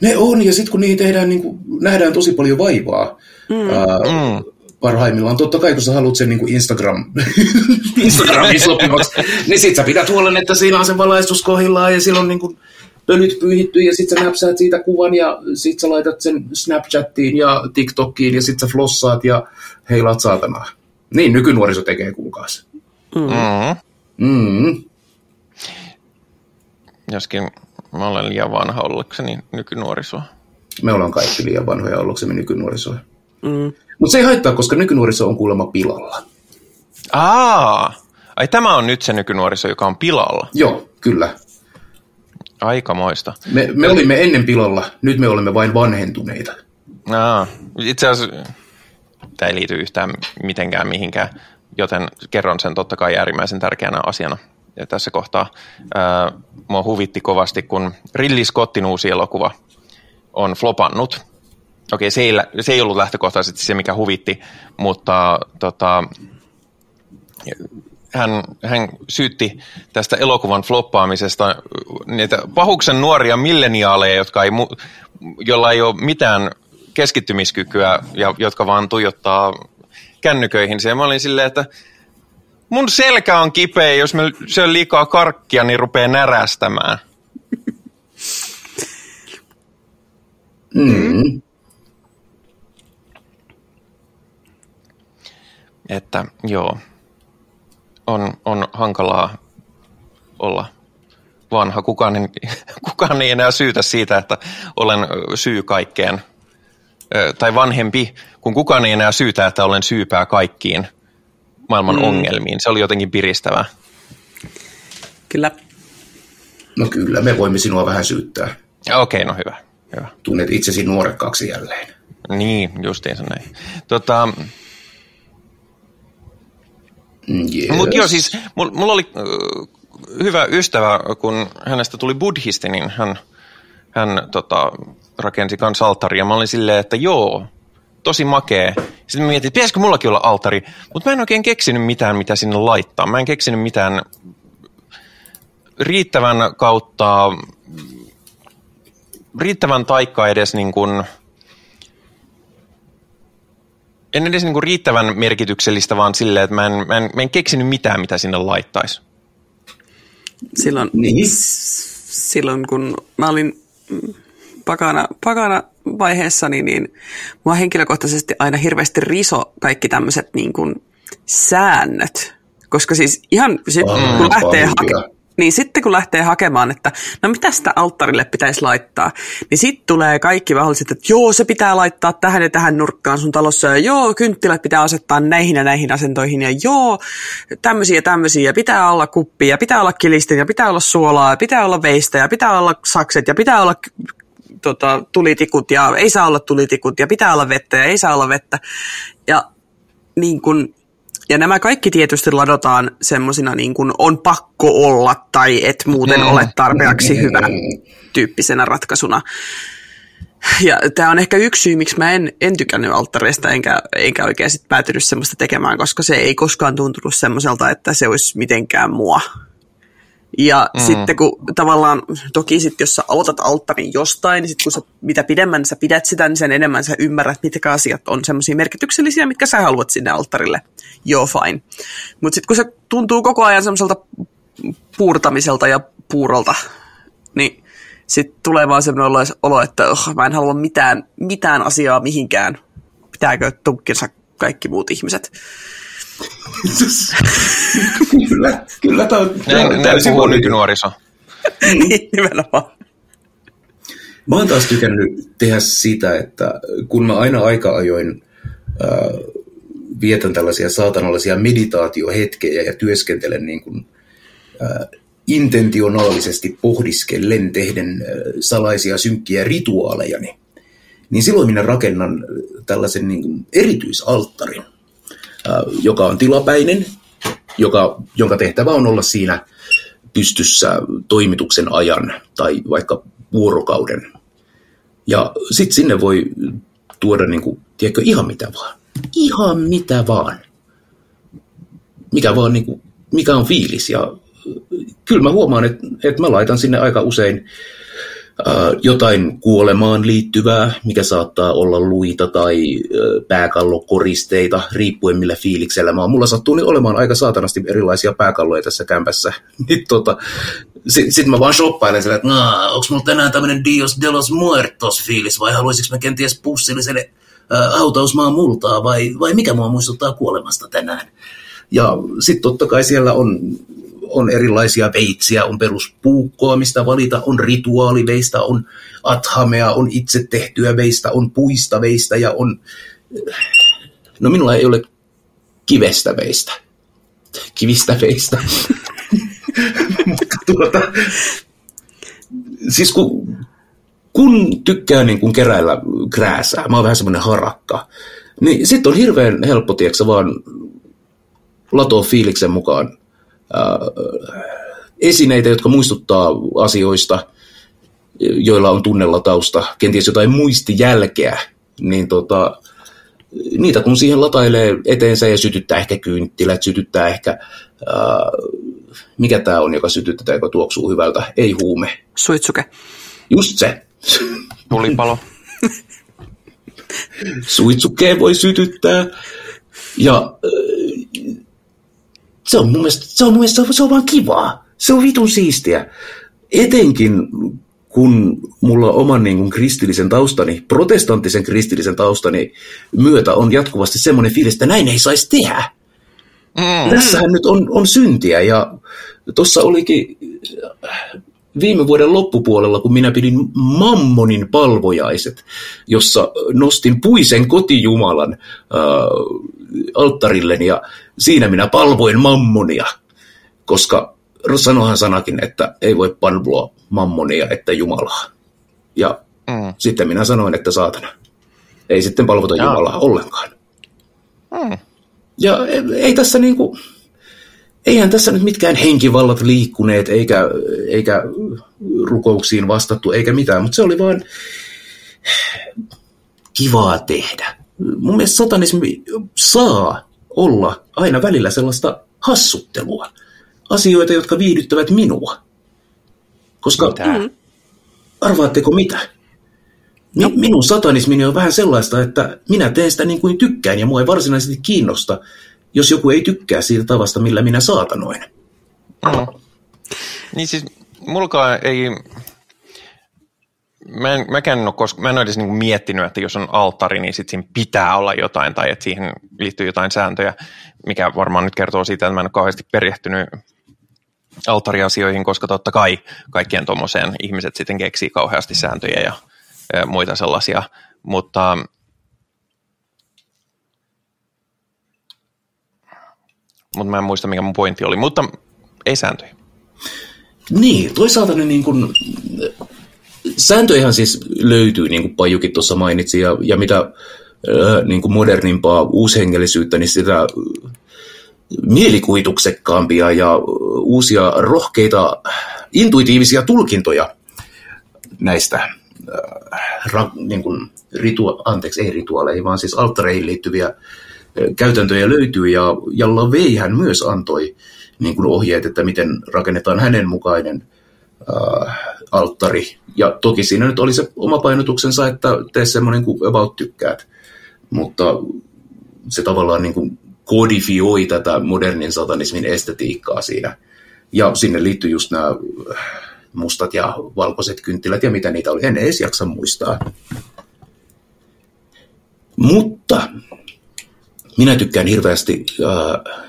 Ne on, ja sitten kun niihin tehdään, niin kuin, nähdään tosi paljon vaivaa mm. ää, mm. parhaimmillaan. Totta kai, kun sä haluat sen niin kuin Instagram, Instagramin [LAUGHS] sopivaksi, niin sit sä pidät huolen, että siinä on se valaistus kohillaan, ja silloin niin kuin, pölyt pyyhitty ja sitten sä näpsäät siitä kuvan ja sitten sä laitat sen Snapchattiin ja TikTokiin ja sitten sä flossaat ja heilaat saatanaa. Niin nykynuoriso tekee kuukausi. Mm. Mm. Joskin mä olen liian vanha ollakseni nykynuorisoa. Me ollaan kaikki liian vanhoja ollaksemme nykynuorisoa. Mm. Mutta se ei haittaa, koska nykynuoriso on kuulemma pilalla. Aa, ai tämä on nyt se nykynuoriso, joka on pilalla? Joo, kyllä. Aikamoista. Me, me olimme ennen pilalla, nyt me olemme vain vanhentuneita. Aa, itse asiassa tämä ei liity yhtään mitenkään mihinkään, joten kerron sen totta kai äärimmäisen tärkeänä asiana. Ja tässä kohtaa ää, mua huvitti kovasti, kun Ridley Scottin uusi elokuva on flopannut. Okei, se ei, se ei ollut lähtökohtaisesti se, mikä huvitti, mutta tota, hän, hän syytti tästä elokuvan floppaamisesta niitä pahuksen nuoria milleniaaleja, jotka ei, jolla ei ole mitään keskittymiskykyä ja jotka vaan tuijottaa kännyköihin. Ja mä olin silleen, että mun selkä on kipeä, jos mä syön liikaa karkkia, niin rupeaa närästämään. Mm. Että joo, on, on hankalaa olla vanha. Kukaan ei, [LAUGHS] kukaan ei enää syytä siitä, että olen syy kaikkeen, tai vanhempi, kun kukaan ei enää syytä, että olen syypää kaikkiin maailman mm. ongelmiin. Se oli jotenkin piristävää. Kyllä. No kyllä, me voimme sinua vähän syyttää. Okei, okay, no hyvä. hyvä. Tunnet itsesi nuorekkaaksi jälleen. Niin, justiinsa näin. Tota, Yes. Mutta joo, siis mulla oli äh, hyvä ystävä, kun hänestä tuli buddhisti, niin hän, hän tota, rakensi kanssa alttaria. Mä olin silleen, että joo, tosi makee. Sitten mä mietin, että pitäisikö mullakin olla altari, mutta mä en oikein keksinyt mitään, mitä sinne laittaa. Mä en keksinyt mitään riittävän kautta, riittävän taikkaa edes niin kuin – en edes niinku riittävän merkityksellistä, vaan silleen, että mä en, mä, en, mä en keksinyt mitään, mitä sinne laittaisi. Silloin, niin. silloin kun mä olin pakana, pakana vaiheessani, niin mua henkilökohtaisesti aina hirveästi riso kaikki tämmöiset niin kuin säännöt. Koska siis ihan, sit, oh, kun lähtee hake- niin sitten kun lähtee hakemaan, että no mitä sitä alttarille pitäisi laittaa, niin sitten tulee kaikki mahdolliset, että joo, se pitää laittaa tähän ja tähän nurkkaan sun talossa, ja joo, kynttilät pitää asettaa näihin ja näihin asentoihin, ja joo, tämmöisiä ja tämmöisiä, ja pitää olla kuppia, ja pitää olla kilisten, ja pitää olla suolaa, ja pitää olla veistä, ja pitää olla sakset, ja pitää olla tota, tulitikut, ja ei saa olla tulitikut, ja pitää olla vettä, ja ei saa olla vettä. Ja niin kun, ja nämä kaikki tietysti ladotaan semmoisina niin kuin on pakko olla tai et muuten mm. ole tarpeeksi hyvä tyyppisenä ratkaisuna. Ja tämä on ehkä yksi syy, miksi mä en, en tykännyt alttareista, enkä, enkä oikein sit päätynyt semmoista tekemään, koska se ei koskaan tuntunut semmoiselta, että se olisi mitenkään mua. Ja mm. sitten kun tavallaan, toki sitten jos sä aloitat alttarin jostain, niin sitten kun sä, mitä pidemmän sä pidät sitä, niin sen enemmän sä ymmärrät, mitkä asiat on semmoisia merkityksellisiä, mitkä sä haluat sinne alttarille. Joo, fine. Mutta sitten kun se tuntuu koko ajan semmoiselta puurtamiselta ja puurolta, niin sitten tulee vaan semmoinen olo, että oh, mä en halua mitään, mitään asiaa mihinkään. Pitääkö tukkinsa kaikki muut ihmiset. Kyllä, kyllä tämä on, näin, täysin puhuu nykynuoriso. [LAUGHS] niin, nimenomaan. Mä oon taas tykännyt tehdä sitä, että kun mä aina aika ajoin äh, vietän tällaisia saatanallisia meditaatiohetkejä ja työskentelen niin kuin, äh, intentionaalisesti pohdiskellen tehden äh, salaisia synkkiä rituaaleja, niin, niin silloin minä rakennan tällaisen niin kuin erityisalttarin – joka on tilapäinen, joka, jonka tehtävä on olla siinä pystyssä toimituksen ajan tai vaikka vuorokauden. Ja sitten sinne voi tuoda, niin kuin, tiedätkö, ihan mitä vaan. Ihan mitä vaan. Mikä vaan, niin kuin, mikä on fiilis. Ja kyllä mä huomaan, että, että mä laitan sinne aika usein jotain kuolemaan liittyvää, mikä saattaa olla luita tai pääkallokoristeita, riippuen millä fiiliksellä mä oon. Mulla sattuu nyt olemaan aika saatanasti erilaisia pääkalloja tässä kämpässä. [LAUGHS] Niin tota, Sitten sit mä vaan shoppailen sillä, että onko mulla tänään tämmöinen Dios de los Muertos fiilis vai haluaisinko mä kenties pussilliselle hautausmaan multaa vai, vai mikä mua muistuttaa kuolemasta tänään. Ja sitten totta kai siellä on on erilaisia veitsiä, on peruspuukkoa, mistä valita, on rituaaliveistä, on athamea, on itse tehtyä veistä, on puista veistä ja on... No minulla ei ole kivestä veistä. Kivistä veistä. [LAUGHS] Mutta tuota, siis kun, kun tykkää niin kun keräillä krääsää, mä oon vähän semmoinen harakka, niin sitten on hirveän helppo, tiedätkö, vaan latoa fiiliksen mukaan esineitä, jotka muistuttaa asioista, joilla on tunnella tausta, kenties jotain muistijälkeä, niin tota, niitä kun siihen latailee eteensä ja sytyttää ehkä kynttilät, sytyttää ehkä, ää, äh, mikä tämä on, joka sytyttää, joka tuoksuu hyvältä, ei huume. Suitsuke. Just se. Tulipalo. Suitsukeen voi sytyttää. Ja äh, se on mun mielestä, se on, mun mielestä, se on vaan kivaa. Se on vitun siistiä. Etenkin kun mulla oman niin kuin kristillisen taustani, protestanttisen kristillisen taustani myötä on jatkuvasti semmoinen fiilis, että näin ei saisi tehdä. Mm. Tässähän nyt on, on syntiä ja tuossa olikin viime vuoden loppupuolella, kun minä pidin Mammonin palvojaiset, jossa nostin puisen kotijumalan äh, alttarilleni ja siinä minä palvoin mammonia, koska sanohan sanakin, että ei voi palvoa mammonia, että Jumalaa. Ja mm. sitten minä sanoin, että saatana. Ei sitten palvota. Jumalaa ollenkaan. Mm. Ja ei, ei tässä niinku, eihän tässä nyt mitkään henkivallat liikkuneet, eikä, eikä rukouksiin vastattu, eikä mitään, mutta se oli vaan kivaa tehdä. Mun mielestä satanismi saa olla aina välillä sellaista hassuttelua. Asioita, jotka viihdyttävät minua. Koska mitä? Mm. arvaatteko mitä? Mi- no. Minun satanismini on vähän sellaista, että minä teen sitä niin kuin tykkään ja mua ei varsinaisesti kiinnosta, jos joku ei tykkää siitä tavasta, millä minä saatanoin. Mm. Niin siis mulkaan ei, mä en, mäkään en ole, koska, mä en ole edes niin miettinyt, että jos on alttari, niin sitten siinä pitää olla jotain tai että siihen liittyy jotain sääntöjä, mikä varmaan nyt kertoo siitä, että mä en ole kauheasti perehtynyt altariasioihin, koska totta kai kaikkien tuommoiseen ihmiset sitten keksii kauheasti sääntöjä ja muita sellaisia, mutta mutta mä en muista, mikä mun pointti oli, mutta ei sääntöjä. Niin, toisaalta ne niin kuin, sääntöjähän siis löytyy, niin kuin Pajukin tuossa mainitsi, ja, ja mitä niin kuin modernimpaa uushengellisyyttä, niin sitä mielikuvituksekkaampia ja uusia rohkeita intuitiivisia tulkintoja näistä ra, niin kuin ritua, anteeksi, ei rituaaleihin, vaan siis alttareihin liittyviä käytäntöjä löytyy, ja, ja Laveihän myös antoi niin kuin ohjeet, että miten rakennetaan hänen mukainen äh, alttari. Ja toki siinä nyt oli se oma painotuksensa, että tee semmoinen kuin about tykkäät. Mutta se tavallaan niin kuin kodifioi tätä modernin satanismin estetiikkaa siinä. Ja sinne liittyy just nämä mustat ja valkoiset kynttilät ja mitä niitä oli. En edes jaksa muistaa. Mutta minä tykkään hirveästi äh,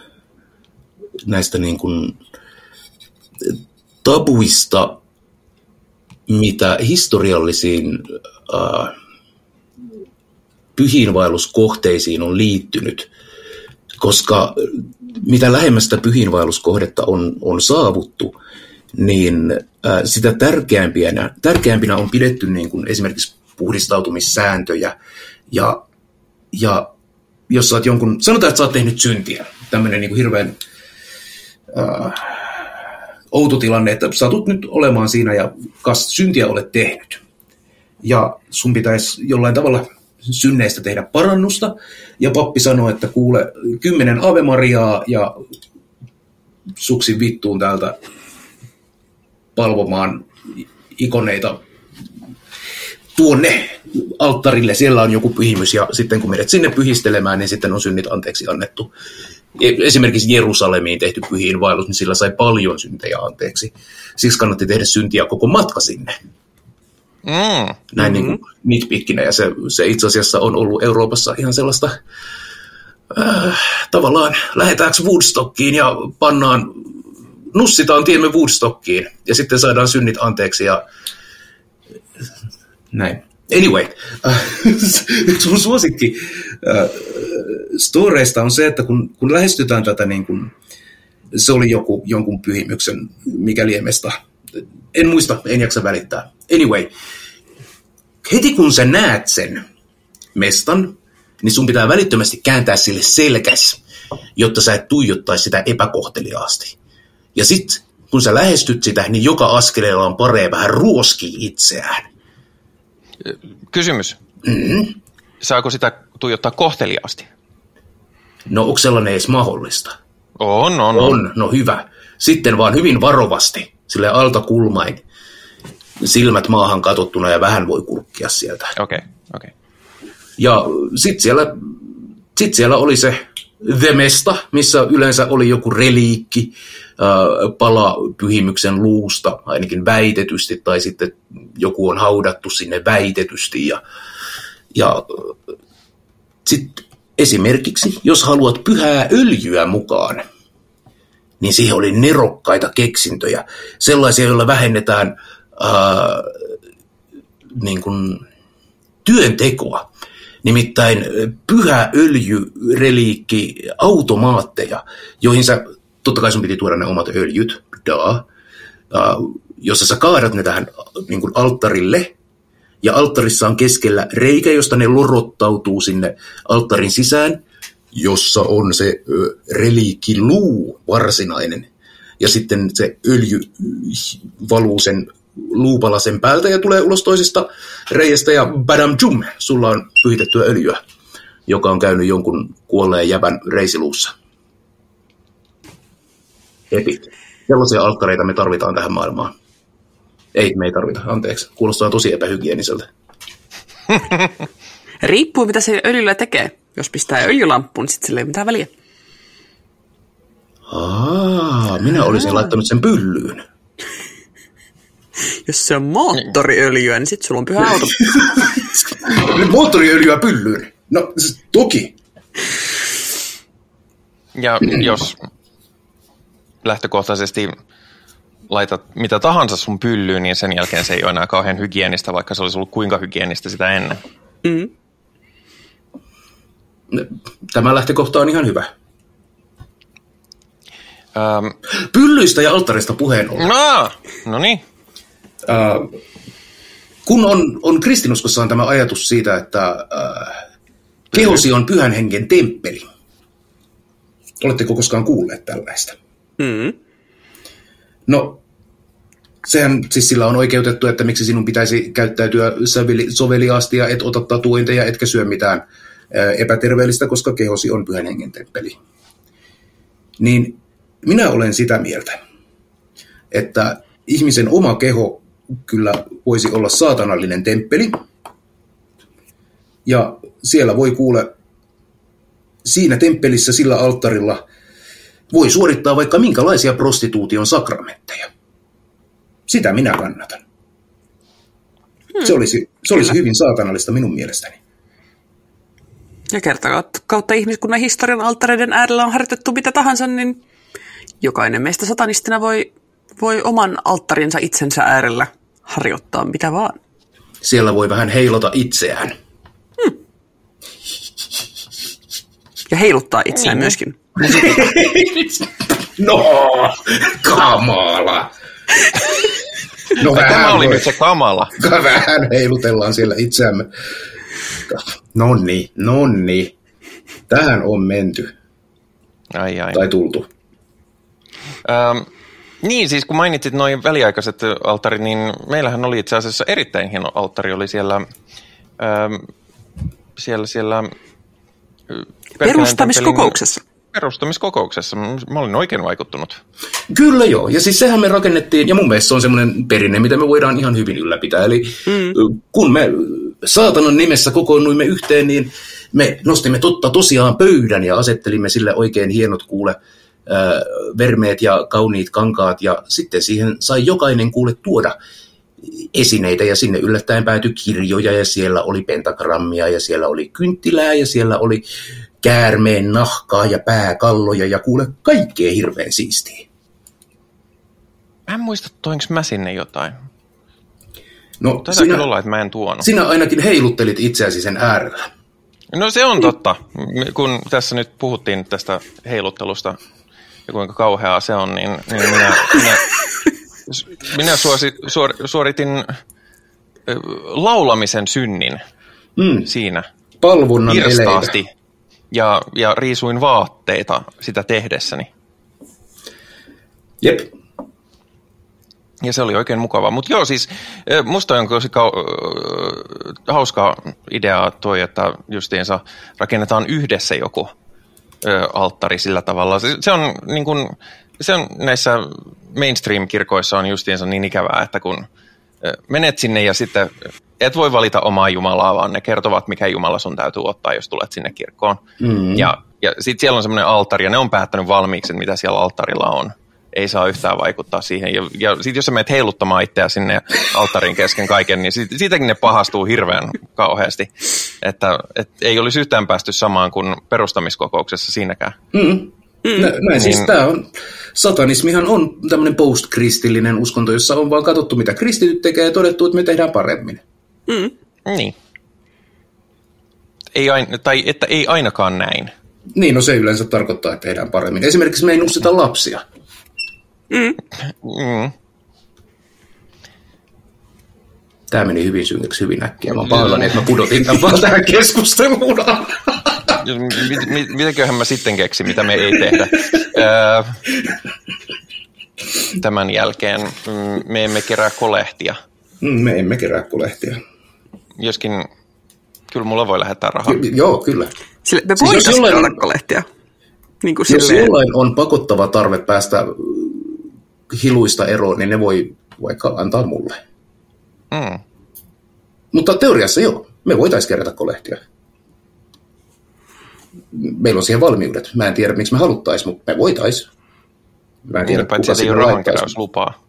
näistä niin kuin tabuista, mitä historiallisiin äh, pyhiinvaelluskohteisiin on liittynyt, koska mitä lähemmästä pyhiinvaelluskohdetta on, on saavuttu, niin äh, sitä tärkeämpinä, tärkeämpinä on pidetty niin kuin esimerkiksi puhdistautumissääntöjä ja, ja jos sä oot jonkun, sanotaan, että sä oot tehnyt syntiä, tämmöinen niin kuin hirveän äh, outo tilanne, että satut nyt olemaan siinä ja kas syntiä olet tehnyt. Ja sun pitäisi jollain tavalla synneistä tehdä parannusta. Ja pappi sanoi, että kuule kymmenen Ave Mariaa ja suksi vittuun täältä palvomaan ikoneita tuonne alttarille, siellä on joku pyhimys, ja sitten kun menet sinne pyhistelemään, niin sitten on synnit anteeksi annettu. E, esimerkiksi Jerusalemiin tehty pyhiin vaellus, niin sillä sai paljon syntejä anteeksi. Siksi kannatti tehdä syntiä koko matka sinne. Mm. Näin mm-hmm. niin nitpikkinä, ja se, se itse asiassa on ollut Euroopassa ihan sellaista, äh, tavallaan lähdetäänkö Woodstockiin ja pannaan, nussitaan tiemme Woodstockiin, ja sitten saadaan synnit anteeksi, ja näin. Anyway, äh, [LAUGHS] sun suosikki äh, storeista on se, että kun, kun lähestytään tätä, niin kun, se oli joku, jonkun pyhimyksen mikä liemestä. En muista, en jaksa välittää. Anyway, heti kun sä näet sen mestan, niin sun pitää välittömästi kääntää sille selkäs, jotta sä et tuijottaisi sitä epäkohteliaasti. Ja sit kun sä lähestyt sitä, niin joka askeleella on paree vähän ruoski itseään. Kysymys. Mm-hmm. Saako sitä tuijottaa kohteliaasti? No onko sellainen edes mahdollista? On, on, on. On, no hyvä. Sitten vaan hyvin varovasti, sille alta kulmain, silmät maahan katottuna ja vähän voi kurkkia sieltä. Okei, okay, okei. Okay. Ja sitten siellä, sit siellä oli se Vemesta, missä yleensä oli joku reliikki, pala pyhimyksen luusta, ainakin väitetysti, tai sitten joku on haudattu sinne väitetysti. Ja, ja sitten esimerkiksi, jos haluat pyhää öljyä mukaan, niin siihen oli nerokkaita keksintöjä, sellaisia, joilla vähennetään ää, niin kuin työntekoa. Nimittäin pyhä öljyreliikki automaatteja, joihin sä, totta kai sun piti tuoda ne omat öljyt, da, uh, jossa sä kaadat ne tähän niin kuin alttarille, ja alttarissa on keskellä reikä, josta ne lorottautuu sinne alttarin sisään, jossa on se reliikkiluu varsinainen. Ja sitten se öljy valuu sen luupalasen päältä ja tulee ulos toisesta reiästä ja badam jum, sulla on pyhitettyä öljyä, joka on käynyt jonkun kuolleen jävän reisiluussa. Epic. Sellaisia alkkareita me tarvitaan tähän maailmaan. Ei, me ei tarvita, anteeksi. Kuulostaa tosi epähygieniseltä. [LAUGHS] Riippuu, mitä se öljyllä tekee. Jos pistää öljylamppuun, niin sitten sillä ei ole mitään väliä. Aa, minä olisin laittanut sen pyllyyn. [LAUGHS] Jos se on moottoriöljyä, niin sitten sulla on pyhä auto. [LAUGHS] moottoriöljyä pyllyyn? No, toki. Ja jos lähtökohtaisesti laitat mitä tahansa sun pyllyyn, niin sen jälkeen se ei ole enää kauhean hygienistä, vaikka se olisi ollut kuinka hygienistä sitä ennen. Mm. Tämä lähtökohta on ihan hyvä. Ähm, Pyllyistä ja alttarista puheen ollen. no, no niin. Äh, kun on, on kristinuskossa on tämä ajatus siitä, että äh, kehosi on pyhän hengen temppeli. Oletteko koskaan kuulleet tällaista? Mm. No, sehän siis sillä on oikeutettu, että miksi sinun pitäisi käyttäytyä soveli- soveliaasti ja et ota tatuointeja, etkä syö mitään ää, epäterveellistä, koska kehosi on pyhän hengen temppeli. Niin minä olen sitä mieltä, että ihmisen oma keho kyllä voisi olla saatanallinen temppeli, ja siellä voi kuule, siinä temppelissä, sillä alttarilla, voi suorittaa vaikka minkälaisia prostituution sakramentteja. Sitä minä kannatan. Se olisi, se olisi hyvin saatanallista minun mielestäni. Ja kerta kautta ihmiskunnan historian alttareiden äärellä on harjoitettu mitä tahansa, niin jokainen meistä satanistina voi, voi oman alttarinsa itsensä äärellä harjoittaa mitä vaan. Siellä voi vähän heilota itseään. Ja heiluttaa itseään myöskin. [LAUGHS] No, kamala. No Tämä oli voi- nyt se kamala. Vähän heilutellaan siellä itseämme. Nonni, nonni. Tähän on menty Ai ai. tai tultu. Ähm, niin, siis kun mainitsit noin väliaikaiset alttarit, niin meillähän oli itse asiassa erittäin hieno alttari, oli siellä, ähm, siellä, siellä Perustamiskokouksessa. Perustamiskokouksessa. Mä olin oikein vaikuttunut. Kyllä joo, ja siis sehän me rakennettiin, ja mun mielestä se on semmoinen perinne, mitä me voidaan ihan hyvin ylläpitää. Eli mm. kun me saatanan nimessä kokoonnuimme yhteen, niin me nostimme totta tosiaan pöydän ja asettelimme sille oikein hienot kuule vermeet ja kauniit kankaat, ja sitten siihen sai jokainen kuule tuoda esineitä, ja sinne yllättäen päätyi kirjoja, ja siellä oli pentagrammia, ja siellä oli kynttilää, ja siellä oli käärmeen nahkaa ja pääkalloja, ja kuule kaikkea hirveän siistiä. Mä en muista, toinko mä sinne jotain. No, Taitaa sinä, olla, että mä en tuonut. sinä ainakin heiluttelit itseäsi sen äärellä. No se on totta. Kun tässä nyt puhuttiin tästä heiluttelusta ja kuinka kauheaa se on, niin, niin minä, minä, minä suosi, suor, suoritin laulamisen synnin Mm, siinä palvonnan eleitä. irstaasti ja, ja riisuin vaatteita sitä tehdessäni. Jep. Ja se oli oikein mukavaa. Mutta joo, siis musta on tosi kau- hauska idea toi, että justiinsa rakennetaan yhdessä joku ö, alttari sillä tavalla. Se, se on niin kun, se on näissä mainstream-kirkoissa on justiinsa niin ikävää, että kun menet sinne ja sitten et voi valita omaa Jumalaa, vaan ne kertovat, mikä Jumala sun täytyy ottaa, jos tulet sinne kirkkoon. Mm. Ja, ja sitten siellä on semmoinen alttari, ja ne on päättänyt valmiiksi, mitä siellä alttarilla on. Ei saa yhtään vaikuttaa siihen. Ja, ja sitten jos sä menet heiluttamaan itseä sinne alttarin kesken kaiken, niin sit, siitäkin ne pahastuu hirveän kauheasti. Että et ei olisi yhtään päästy samaan kuin perustamiskokouksessa siinäkään. Mm. Mm. Nä, näin siis Niin. tämä on, satanismihan on tämmöinen post-kristillinen uskonto, jossa on vaan katsottu, mitä kristityt tekee ja todettu, että me tehdään paremmin. Niin. Ei aina, tai että ei ainakaan näin. Niin, no se yleensä tarkoittaa, että tehdään paremmin. Esimerkiksi me ei nussita lapsia. Mm. Tämä meni hyvin synkäksi hyvin äkkiä. Mä oon pahoillani, että mä pudotin tämän vaan tähän [LAUGHS] keskusteluun. Mit, mit, mitäköhän mä sitten keksin, mitä me ei tehdä. Öö, tämän jälkeen mm, me emme kerää kolehtia. Mm, me emme kerää kolehtia. Joskin kyllä mulla voi lähettää rahaa. Ky- joo, kyllä. Sille, me Siis jos jollain- jollain... kolehtia. Niin kuin Jos silleen, jollain on pakottava tarve päästä hiluista eroon, niin ne voi vaikka antaa mulle. Mm. Mutta teoriassa joo, me voitaisiin kerätä kolehtia. Meillä on siihen valmiudet. Mä en tiedä, miksi me haluttaisiin, mutta me voitaisiin. Mä en tiedä, Niin, paitsi kuka ei ole rahankeräyslupaa.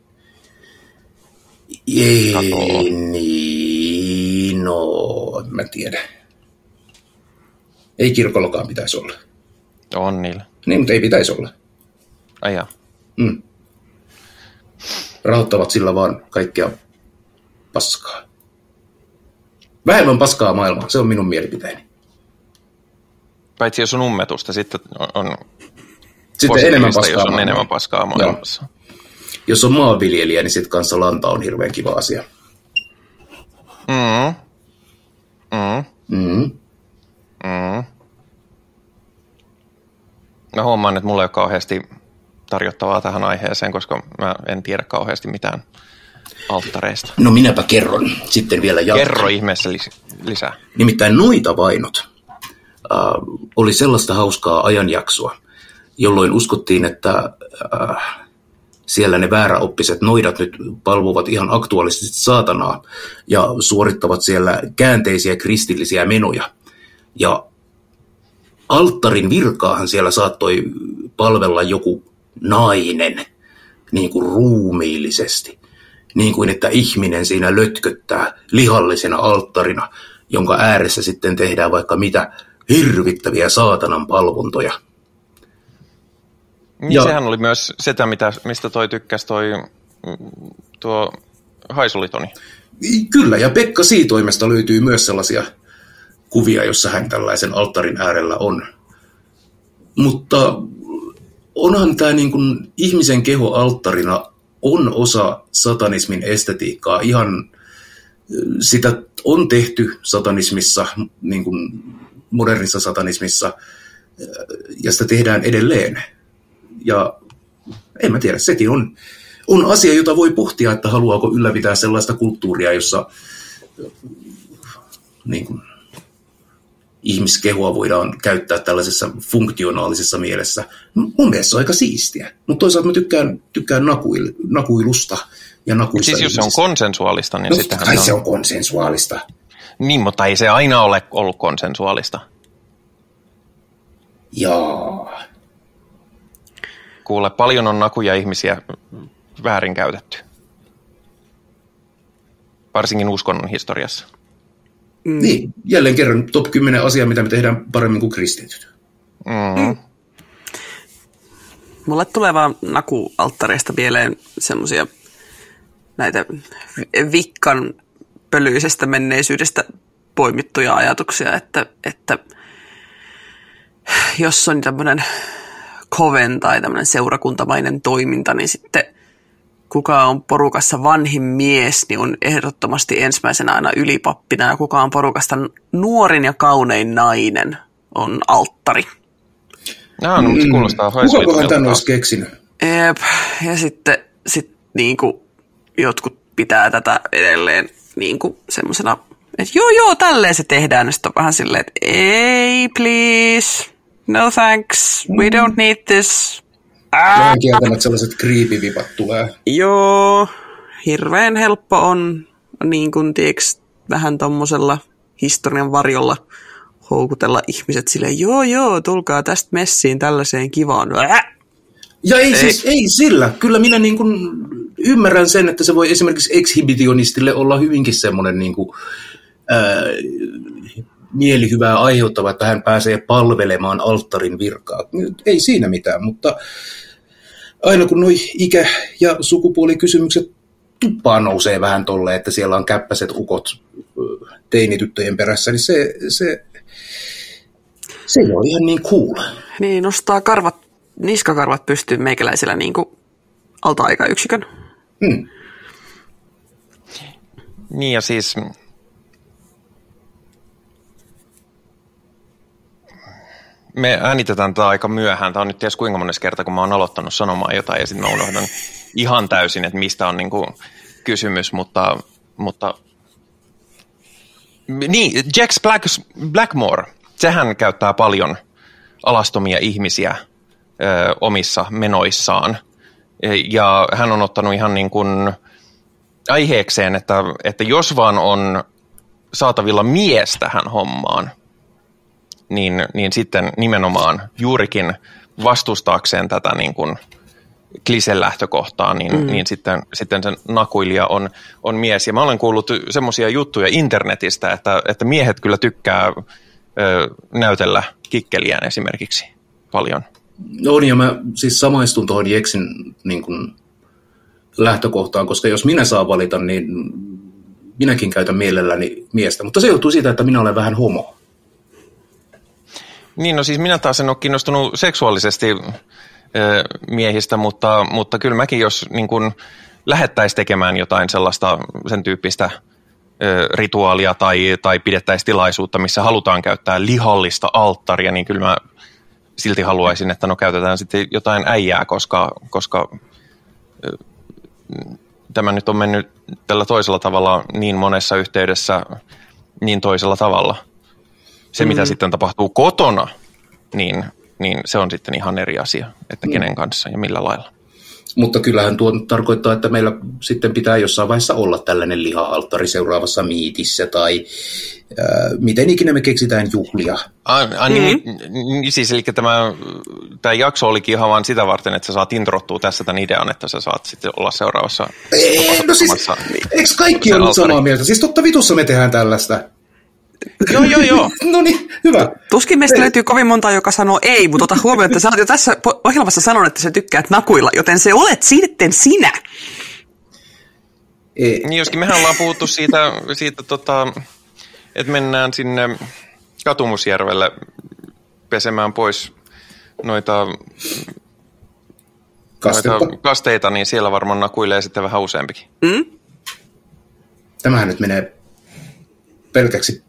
Ei, niin, no, en mä tiedä. Ei kirkollakaan pitäisi olla. On niillä. Niin, mutta ei pitäisi olla. Ai jaa. Mm. Rahoittavat sillä vaan kaikkea paskaa. Vähemmän paskaa maailmaa, se on minun mielipiteeni. Paitsi jos on ummetusta, sitten on sitten enemmän paskaa jos on enemmän paskaa maailmassa. Joo. Jos on maanviljelijä, niin sitten kanssa lanta on hirveän kiva asia. Mm. Mm. Mm. Mm. Mä huomaan, että mulla ei ole kauheasti tarjottavaa tähän aiheeseen, koska mä en tiedä kauheasti mitään alttareista. No minäpä kerron sitten vielä jatkan. Kerro ihmeessä lisää. Nimittäin noita vainot äh, oli sellaista hauskaa ajanjaksoa, jolloin uskottiin, että äh, siellä ne vääräoppiset noidat nyt palvovat ihan aktuaalisesti saatanaa ja suorittavat siellä käänteisiä kristillisiä menoja. Ja alttarin virkaahan siellä saattoi palvella joku nainen niin kuin ruumiillisesti. Niin kuin että ihminen siinä lötköttää lihallisena alttarina, jonka ääressä sitten tehdään vaikka mitä hirvittäviä saatanan palvontoja – niin ja, sehän oli myös sitä, mitä, mistä toi tykkäsi toi mm, tuo Haisulitoni. Kyllä, ja Pekka Siitoimesta löytyy myös sellaisia kuvia, jossa hän tällaisen alttarin äärellä on. Mutta onhan tämä niin kuin ihmisen keho alttarina on osa satanismin estetiikkaa. Ihan sitä on tehty satanismissa, niin kuin modernissa satanismissa, ja sitä tehdään edelleen. Ja en mä tiedä, sekin on, on asia, jota voi pohtia, että haluaako ylläpitää sellaista kulttuuria, jossa niin kuin, ihmiskehoa voidaan käyttää tällaisessa funktionaalisessa mielessä. Mun mielestä se on aika siistiä, mutta toisaalta mä tykkään, tykkään nakuil, nakuilusta ja nakuista Siis jos se on konsensuaalista, niin no, sittenhän kai se on... konsensuaalista. Niin, mutta ei se aina ole ollut konsensuaalista. Jaa. Kuule, paljon on nakuja ihmisiä väärinkäytetty. Varsinkin uskonnon historiassa. Mm. Niin, jälleen kerran top 10 asiaa, mitä me tehdään paremmin kuin kristityt. Mm. Mm. Mulle tulee vaan nakualttareista mieleen semmoisia näitä vikkan pölyisestä menneisyydestä poimittuja ajatuksia, että, että jos on tämmöinen koven tai tämmöinen seurakuntamainen toiminta, niin sitten kuka on porukassa vanhin mies, niin on ehdottomasti ensimmäisenä aina ylipappina, ja kuka on porukasta nuorin ja kaunein nainen on alttari. No, no mutta se kuulostaa mm. Kukakohan tämän olisi keksinyt? Eep, ja sitten sit, niin kuin, jotkut pitää tätä edelleen niin kuin semmoisena, että joo joo, tälleen se tehdään, ja sitten on vähän silleen, että ei please, no thanks, we don't need this. Vähän kieltämättä sellaiset kriipivivat tulee. Joo, hirveän helppo on niin kuin, tiiäks, vähän tommosella historian varjolla houkutella ihmiset sille, joo joo, tulkaa tästä messiin tällaiseen kivaan. Ja ei, ei. siis, ei sillä. Kyllä minä niin kuin ymmärrän sen, että se voi esimerkiksi exhibitionistille olla hyvinkin semmoinen niin kuin, ää, mielihyvää aiheuttava, että hän pääsee palvelemaan alttarin virkaa. Ei siinä mitään, mutta aina kun nuo ikä- ja sukupuolikysymykset tuppaan nousee vähän tolle, että siellä on käppäiset ukot teinityttöjen perässä, niin se, se, se on ihan niin cool. Niin, nostaa karvat, niskakarvat pystyy meikäläisellä niin kuin alta-aikayksikön. Hmm. Niin ja siis me äänitetään tätä aika myöhään. Tämä on nyt ties kuinka monessa kerta, kun mä oon aloittanut sanomaan jotain ja sitten mä unohdan ihan täysin, että mistä on niin kuin kysymys, mutta, mutta niin, Jax Black, Blackmore, sehän käyttää paljon alastomia ihmisiä ö, omissa menoissaan. Ja hän on ottanut ihan niin kuin aiheekseen, että, että jos vaan on saatavilla mies tähän hommaan, niin, niin sitten nimenomaan juurikin vastustaakseen tätä niin kuin kliselähtökohtaa, niin, mm. niin sitten, sitten sen nakuilija on, on mies. Ja mä olen kuullut semmoisia juttuja internetistä, että, että miehet kyllä tykkää ö, näytellä kikkeliään esimerkiksi paljon. On, ja mä siis samaistun tuohon Jeksin niin kuin, lähtökohtaan, koska jos minä saan valita, niin minäkin käytän mielelläni miestä. Mutta se johtuu siitä, että minä olen vähän homo. Niin, no siis minä taas en ole kiinnostunut seksuaalisesti miehistä, mutta, mutta kyllä mäkin, jos niin kun lähettäisiin tekemään jotain sellaista, sen tyyppistä rituaalia tai, tai pidettäisiin tilaisuutta, missä halutaan käyttää lihallista alttaria, niin kyllä mä silti haluaisin, että no käytetään sitten jotain äijää, koska, koska tämä nyt on mennyt tällä toisella tavalla niin monessa yhteydessä niin toisella tavalla. Se, mm. mitä sitten tapahtuu kotona, niin, niin se on sitten ihan eri asia, että mm. kenen kanssa ja millä lailla. Mutta kyllähän tuo tarkoittaa, että meillä sitten pitää jossain vaiheessa olla tällainen liha-alttari seuraavassa miitissä tai äh, miten ikinä me keksitään juhlia. Ah, ah, niin, mm-hmm. siis eli tämä, tämä jakso olikin ihan vain sitä varten, että sä saat introttua tässä tämän idean, että sä saat sitten olla seuraavassa. Ei, no siis, eikö kaikki ollut samaa mieltä? Siis totta vitussa me tehdään tällaista. Joo, joo, joo. [LAUGHS] no niin, hyvä. Tuskin meistä löytyy kovin monta, joka sanoo ei, mutta ota huomioon, että sä olet jo tässä ohjelmassa sanonut, että sä tykkäät nakuilla, joten se olet sitten sinä. Ei. Niin joskin mehän ollaan puhuttu siitä, siitä tota, että mennään sinne Katumusjärvelle pesemään pois noita, noita kasteita, niin siellä varmaan nakuilee sitten vähän useampikin. Mm? Tämähän nyt menee pelkäksi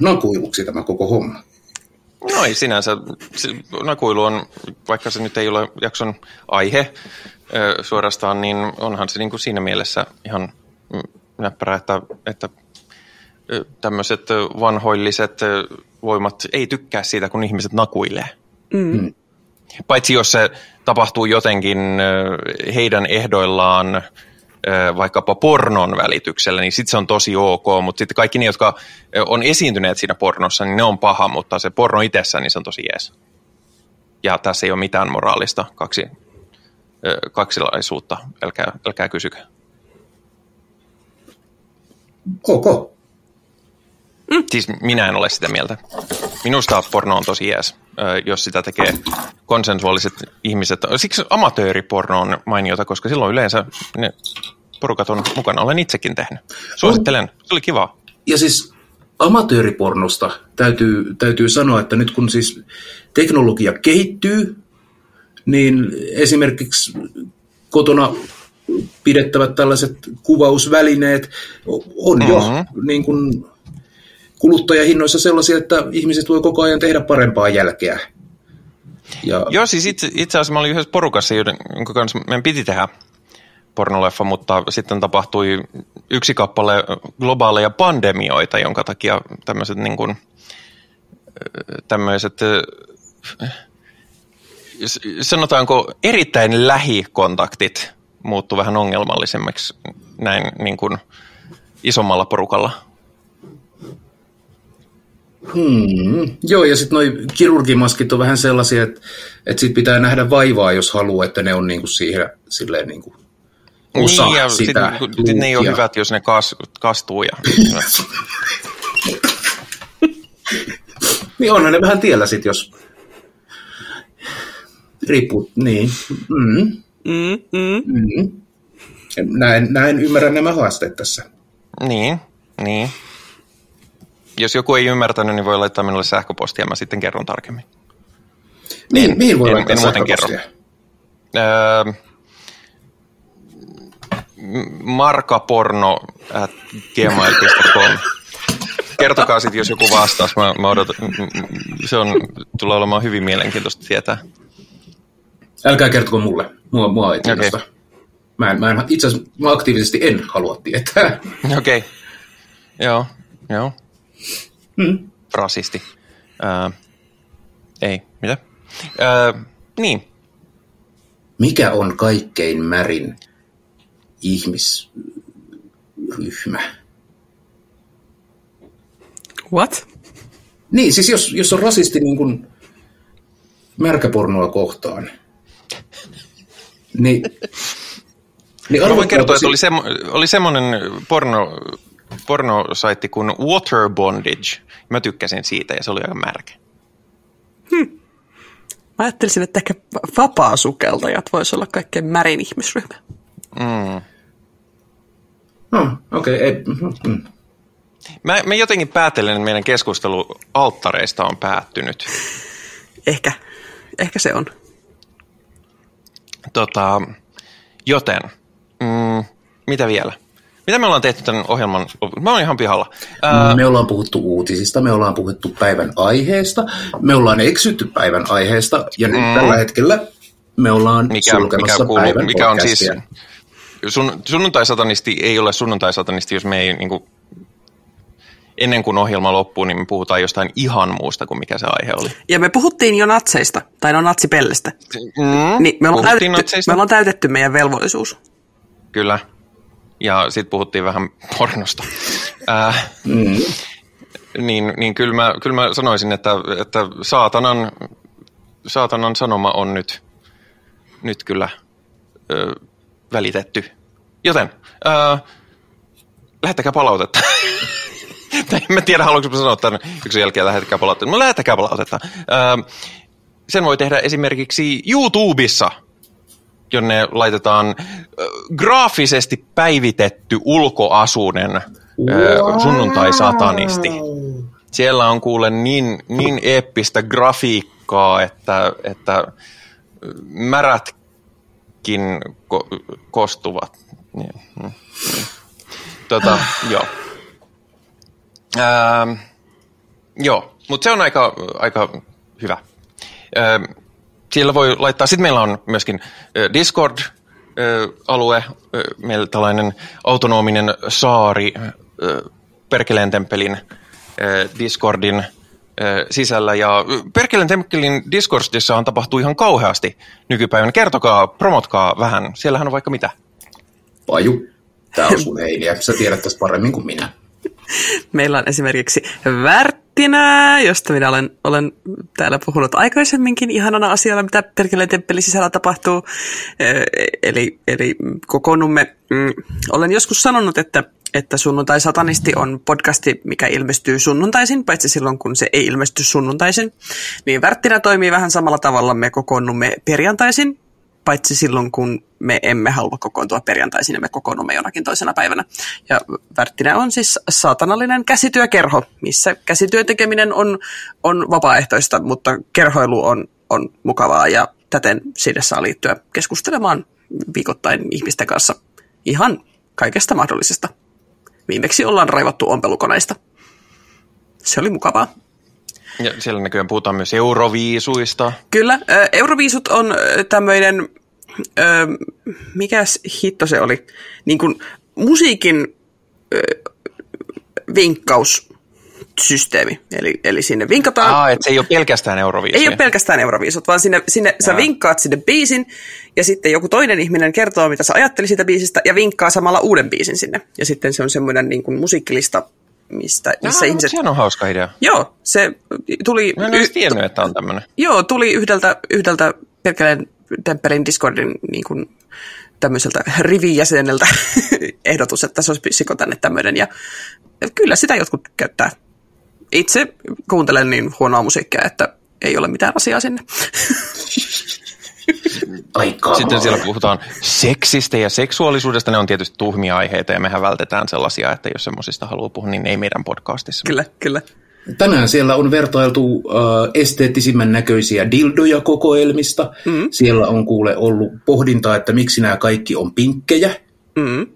nakuiluksi tämä koko homma. No ei sinänsä. Nakuilu on, vaikka se nyt ei ole jakson aihe suorastaan, niin onhan se niin kuin siinä mielessä ihan näppärä, että, että tämmöiset vanhoilliset voimat ei tykkää siitä, kun ihmiset nakuilee. Mm. Paitsi jos se tapahtuu jotenkin heidän ehdoillaan vaikkapa pornon välityksellä, niin sitten se on tosi ok, mutta sitten kaikki ne, jotka on esiintyneet siinä pornossa, niin ne on paha, mutta se porno itsessään, niin se on tosi jees. Ja tässä ei ole mitään moraalista kaksi, kaksilaisuutta, älkää, älkää kysykö. Ok. Mm. Siis minä en ole sitä mieltä. Minusta porno on tosi jees, jos sitä tekee konsensuaaliset ihmiset. Siksi amatööriporno on mainiota, koska silloin yleensä ne porukat on mukana. Olen itsekin tehnyt. Suosittelen. Se oli kiva. Ja siis amatööripornosta täytyy, täytyy sanoa, että nyt kun siis teknologia kehittyy, niin esimerkiksi kotona pidettävät tällaiset kuvausvälineet on jo mm-hmm. niin kuin kuluttajahinnoissa sellaisia, että ihmiset voi koko ajan tehdä parempaa jälkeä. Ja... Joo, siis itse, itse asiassa mä olin yhdessä porukassa, jonka kanssa meidän piti tehdä pornoleffa, mutta sitten tapahtui yksi kappale globaaleja pandemioita, jonka takia tämmöiset niin kuin, tämmöiset sanotaanko erittäin lähikontaktit muuttu vähän ongelmallisemmiksi näin niin kuin isommalla porukalla. Hmm. Joo, ja sitten noi kirurgimaskit on vähän sellaisia, että, että sit pitää nähdä vaivaa, jos haluaa, että ne on niinku siihen silleen niinku osa niin, ja sitä sit, sit ne ei ole hyvät, jos ne kas, kastuu. Ja, [LAUGHS] niin onhan ne vähän tiellä sitten, jos riippuu, niin. Mm. Mm, mm. Mm. Näin, näin ymmärrän nämä haasteet tässä. Niin, niin. Jos joku ei ymmärtänyt, niin voi laittaa minulle sähköpostia ja mä sitten kerron tarkemmin. Niin, en, mihin voi en, laittaa en muuten kerro. Öö, markaporno at gmail.com. Kertokaa sitten, jos joku vastaisi. Mä, mä odotan. Se on, tulee olemaan hyvin mielenkiintoista tietää. Älkää kertoko mulle. Mua, mua ei Okay. Mä, en, mä en, itse asiassa mä aktiivisesti en halua tietää. Okei. Okay. Joo, joo. Hmm. Rasisti. Uh, ei, mitä? Uh, niin. Mikä on kaikkein märin ihmisryhmä? What? Niin, siis jos, jos on rasisti niin kuin märkäpornoa kohtaan, niin, niin Mä voin kertoa, että oli, semmo, oli semmoinen porno, pornosaitti kuin Water Bondage. Mä tykkäsin siitä ja se oli aika märkä. Hmm. Mä ajattelisin, että ehkä vapaa-sukeltajat voisi olla kaikkein märin ihmisryhmä. Mm. No, okei. Okay, mm. Mä, mä jotenkin päätelen, että meidän keskustelu alttareista on päättynyt. Ehkä. Ehkä se on. Tota, joten, mm, mitä vielä? Mitä me ollaan tehty tämän ohjelman? Mä oon ihan pihalla. Ää... Me ollaan puhuttu uutisista, me ollaan puhuttu päivän aiheesta, me ollaan eksytty päivän aiheesta, ja nyt mm. tällä hetkellä me ollaan mikä, sulkemassa mikä kuuluu, päivän mikä on siis sun, sunnuntai-satanisti ei ole sunnuntai-satanisti, jos me ei niin kuin, ennen kuin ohjelma loppuu, niin me puhutaan jostain ihan muusta kuin mikä se aihe oli. Ja me puhuttiin jo natseista, tai no natsipellestä. Mm, niin me, ollaan täytetty, me ollaan täytetty meidän velvollisuus. Kyllä. Ja sitten puhuttiin vähän pornosta. Äh, mm. niin, niin kyllä, mä, kyllä mä sanoisin, että, että saatanan, saatanan sanoma on nyt, nyt kyllä ö, välitetty. Joten äh, lähettäkää palautetta. [LAUGHS] tai en mä tiedä, haluanko mä sanoa tämän yksin jälkeen lähettäkää palautetta. No lähettäkää palautetta. Äh, sen voi tehdä esimerkiksi YouTubessa, jonne laitetaan graafisesti päivitetty ulkoasunen wow. sunnuntai-satanisti. Siellä on kuule niin, niin eeppistä grafiikkaa, että, että märätkin ko- kostuvat. Niin, niin. Tota, joo. Ähm, joo, mutta se on aika, aika hyvä. Ähm, siellä voi laittaa, sitten meillä on myöskin Discord-alue, meillä tällainen autonominen saari Perkeleen temppelin Discordin sisällä. Ja Perkeleen temppelin Discordissahan tapahtuu ihan kauheasti nykypäivänä. Kertokaa, promotkaa vähän. Siellähän on vaikka mitä. Paju, tämä on sun heiliä. Sä tiedät tästä paremmin kuin minä. Meillä on esimerkiksi Värttinää, josta minä olen, olen täällä puhunut aikaisemminkin ihanana asiana, mitä Perkeleen temppelin sisällä tapahtuu. Eli, eli kokoonnumme. Mm, olen joskus sanonut, että että Sunnuntai Satanisti on podcasti, mikä ilmestyy sunnuntaisin, paitsi silloin kun se ei ilmesty sunnuntaisin. Niin Värttinä toimii vähän samalla tavalla, me kokoonnumme perjantaisin, paitsi silloin kun me emme halua kokoontua perjantaisin ja me kokoonnumme jonakin toisena päivänä. Ja Värttinä on siis saatanallinen käsityökerho, missä käsityön tekeminen on, on vapaaehtoista, mutta kerhoilu on, on mukavaa ja täten sinne saa liittyä keskustelemaan viikoittain ihmisten kanssa ihan kaikesta mahdollisesta. Viimeksi ollaan raivattu ompelukoneista. Se oli mukavaa. Ja siellä näköjään puhutaan myös euroviisuista. Kyllä, euroviisut on tämmöinen, mikäs hitto se oli, niin kuin musiikin vinkkaus systeemi. Eli, eli sinne vinkataan. Aa, että se ei ole pelkästään Euroviisut. Ei ole pelkästään Euroviisut, vaan sinne, sinne sä vinkkaat sinne biisin, ja sitten joku toinen ihminen kertoo, mitä sä ajattelit siitä biisistä, ja vinkkaa samalla uuden biisin sinne. Ja sitten se on semmoinen niin kuin musiikkilista, mistä, missä Jaa, ihmiset... Se on hauska idea. Joo, se tuli... Mä en y- tiennyt, että on tämmöinen. Joo, tuli yhdeltä, yhdeltä Perkeleen Temppelin Discordin niin kuin, tämmöiseltä rivijäseneltä [LAUGHS] ehdotus, että se olisi tänne tämmöinen. Ja kyllä sitä jotkut käyttää itse kuuntelen niin huonoa musiikkia, että ei ole mitään asiaa sinne. [LAUGHS] Aikaa. Sitten siellä puhutaan seksistä ja seksuaalisuudesta. Ne on tietysti tuhmia aiheita ja mehän vältetään sellaisia, että jos semmoisista haluaa puhua, niin ei meidän podcastissa. Kyllä, kyllä. Tänään siellä on vertailtu uh, esteettisimmän näköisiä dildoja kokoelmista. Mm-hmm. Siellä on kuule ollut pohdintaa, että miksi nämä kaikki on pinkkejä. Mm-hmm.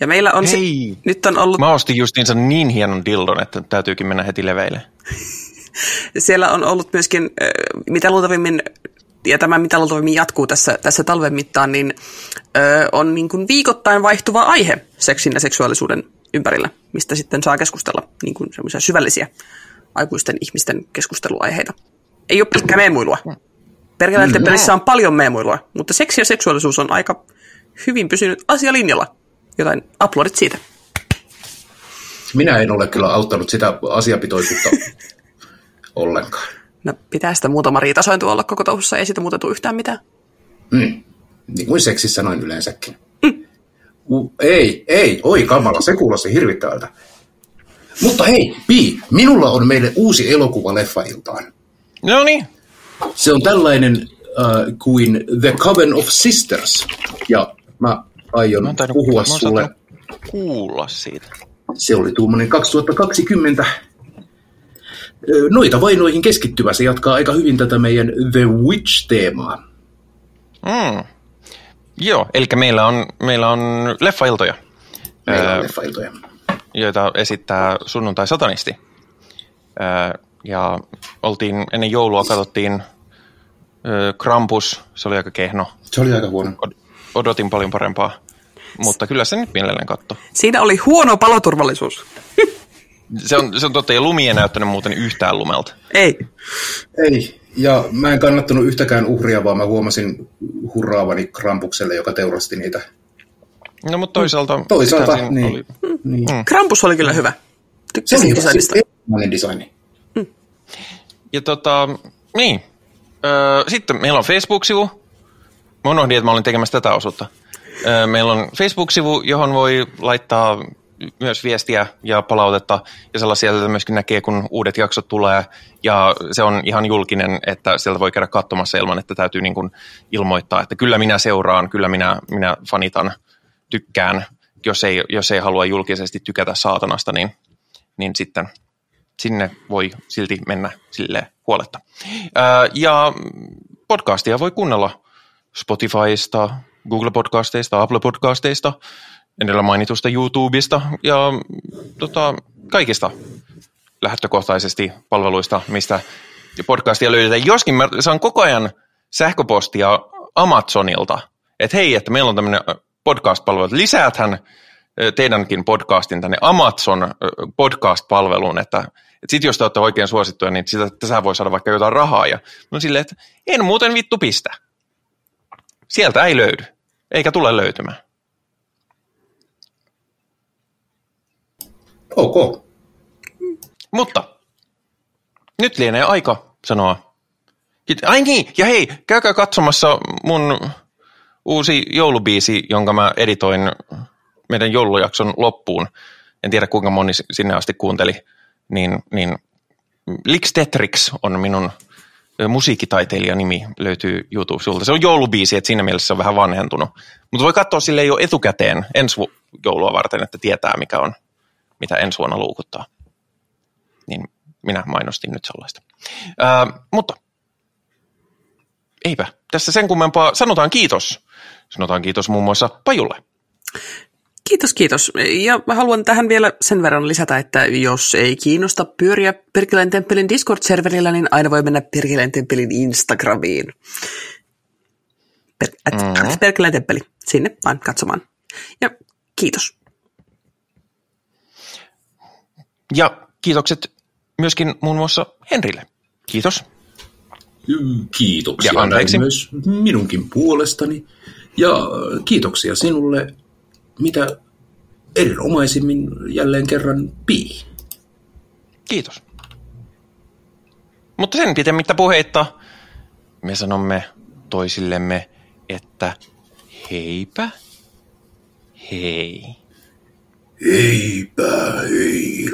Ja meillä on Hei, se, nyt on ollut... Mä ostin justiinsa niin hienon dildon, että täytyykin mennä heti leveille. [LAUGHS] Siellä on ollut myöskin, mitä luultavimmin, ja tämä mitä luultavimmin jatkuu tässä, tässä talven mittaan, niin on niin kuin viikoittain vaihtuva aihe seksin ja seksuaalisuuden ympärillä, mistä sitten saa keskustella niin kuin syvällisiä aikuisten ihmisten keskusteluaiheita. Ei ole pelkkää meemuilua. Perkeleen pelissä on paljon meemuilua, mutta seksi ja seksuaalisuus on aika hyvin pysynyt asialinjalla jotain aplodit siitä. Minä en ole kyllä auttanut sitä asiapitoisuutta [LAUGHS] ollenkaan. No pitää sitä muutama riitasointu olla koko touhussa, ei siitä muuta yhtään mitään. Mm. Niin kuin seksissä noin yleensäkin. Mm. Uh, ei, ei, oi kamala, se kuulosti hirvittävältä. Mutta hei, Pi, minulla on meille uusi elokuva leffailtaan. No niin. Se on tällainen uh, kuin The Coven of Sisters. Ja mä aion puhua sulle. kuulla siitä. Se oli tuommoinen 2020 noita vainoihin keskittyvä. Se jatkaa aika hyvin tätä meidän The Witch-teemaa. Mm. Joo, eli meillä on, meillä on leffailtoja. Meillä on leffailtoja. Joita esittää sunnuntai satanisti. Ja oltiin ennen joulua, katsottiin Krampus, se oli aika kehno. Se oli aika huono. Odotin paljon parempaa, mutta kyllä se nyt mielelläni katto. Siinä oli huono paloturvallisuus. Se on, se on totta, ja lumi ei näyttänyt muuten yhtään lumelta. Ei. Ei, ja mä en kannattanut yhtäkään uhria, vaan mä huomasin hurraavani Krampukselle, joka teurasti niitä. No, mutta toisaalta... Toisaalta, niin. Oli... niin. Mm. Krampus oli kyllä hyvä. Tykkäsin designista. Se designi. Mm. Ja tota, niin. Öö, sitten meillä on Facebook-sivu. Mä unohdin, että mä olin tekemässä tätä osuutta. Öö, meillä on Facebook-sivu, johon voi laittaa myös viestiä ja palautetta ja sellaisia, joita myöskin näkee, kun uudet jaksot tulee. Ja se on ihan julkinen, että sieltä voi käydä katsomassa ilman, että täytyy niin kuin ilmoittaa, että kyllä minä seuraan, kyllä minä, minä fanitan, tykkään. Jos ei, jos ei halua julkisesti tykätä saatanasta, niin, niin sitten sinne voi silti mennä sille huoletta. Ja podcastia voi kuunnella Spotifysta, Google Podcasteista, Apple Podcasteista, edellä mainitusta YouTubesta ja tota, kaikista lähtökohtaisesti palveluista, mistä podcastia löydetään. Joskin mä saan koko ajan sähköpostia Amazonilta, että hei, että meillä on tämmöinen podcast-palvelu, että lisääthän teidänkin podcastin tänne Amazon podcast-palveluun, että, että sitten jos te olette oikein suosittuja, niin sitä, tässä voi saada vaikka jotain rahaa. Ja no silleen, että en muuten vittu pistä. Sieltä ei löydy, eikä tule löytymään. Ok. Mutta nyt lienee aika sanoa. Ai niin, ja hei, käykää katsomassa mun uusi joulubiisi, jonka mä editoin meidän joulujakson loppuun. En tiedä kuinka moni sinne asti kuunteli. Niin, niin Lix Tetrix on minun musiikkitaiteilijan nimi, löytyy YouTube-sulta. Se on joulubiisi, että siinä mielessä se on vähän vanhentunut. Mutta voi katsoa sille jo etukäteen ensi joulua varten, että tietää mikä on mitä ensi vuonna luukuttaa. Niin minä mainostin nyt sellaista. Ää, mutta eipä tässä sen kummempaa. Sanotaan kiitos. Sanotaan kiitos muun muassa Pajulle. Kiitos, kiitos. Ja mä haluan tähän vielä sen verran lisätä, että jos ei kiinnosta pyöriä Perkeleen Temppelin Discord-serverillä, niin aina voi mennä Perkeleen Temppelin Instagramiin. Per- mm-hmm. Perkeleen Temppeli. Sinne vaan katsomaan. Ja kiitos. Ja kiitokset myöskin muun muassa Henrille. Kiitos. Kiitoksia ja myös minunkin puolestani. Ja kiitoksia sinulle, mitä erinomaisimmin jälleen kerran Pi. Kiitos. Mutta sen pitemmittä puheitta me sanomme toisillemme, että heipä, hei. Eibahel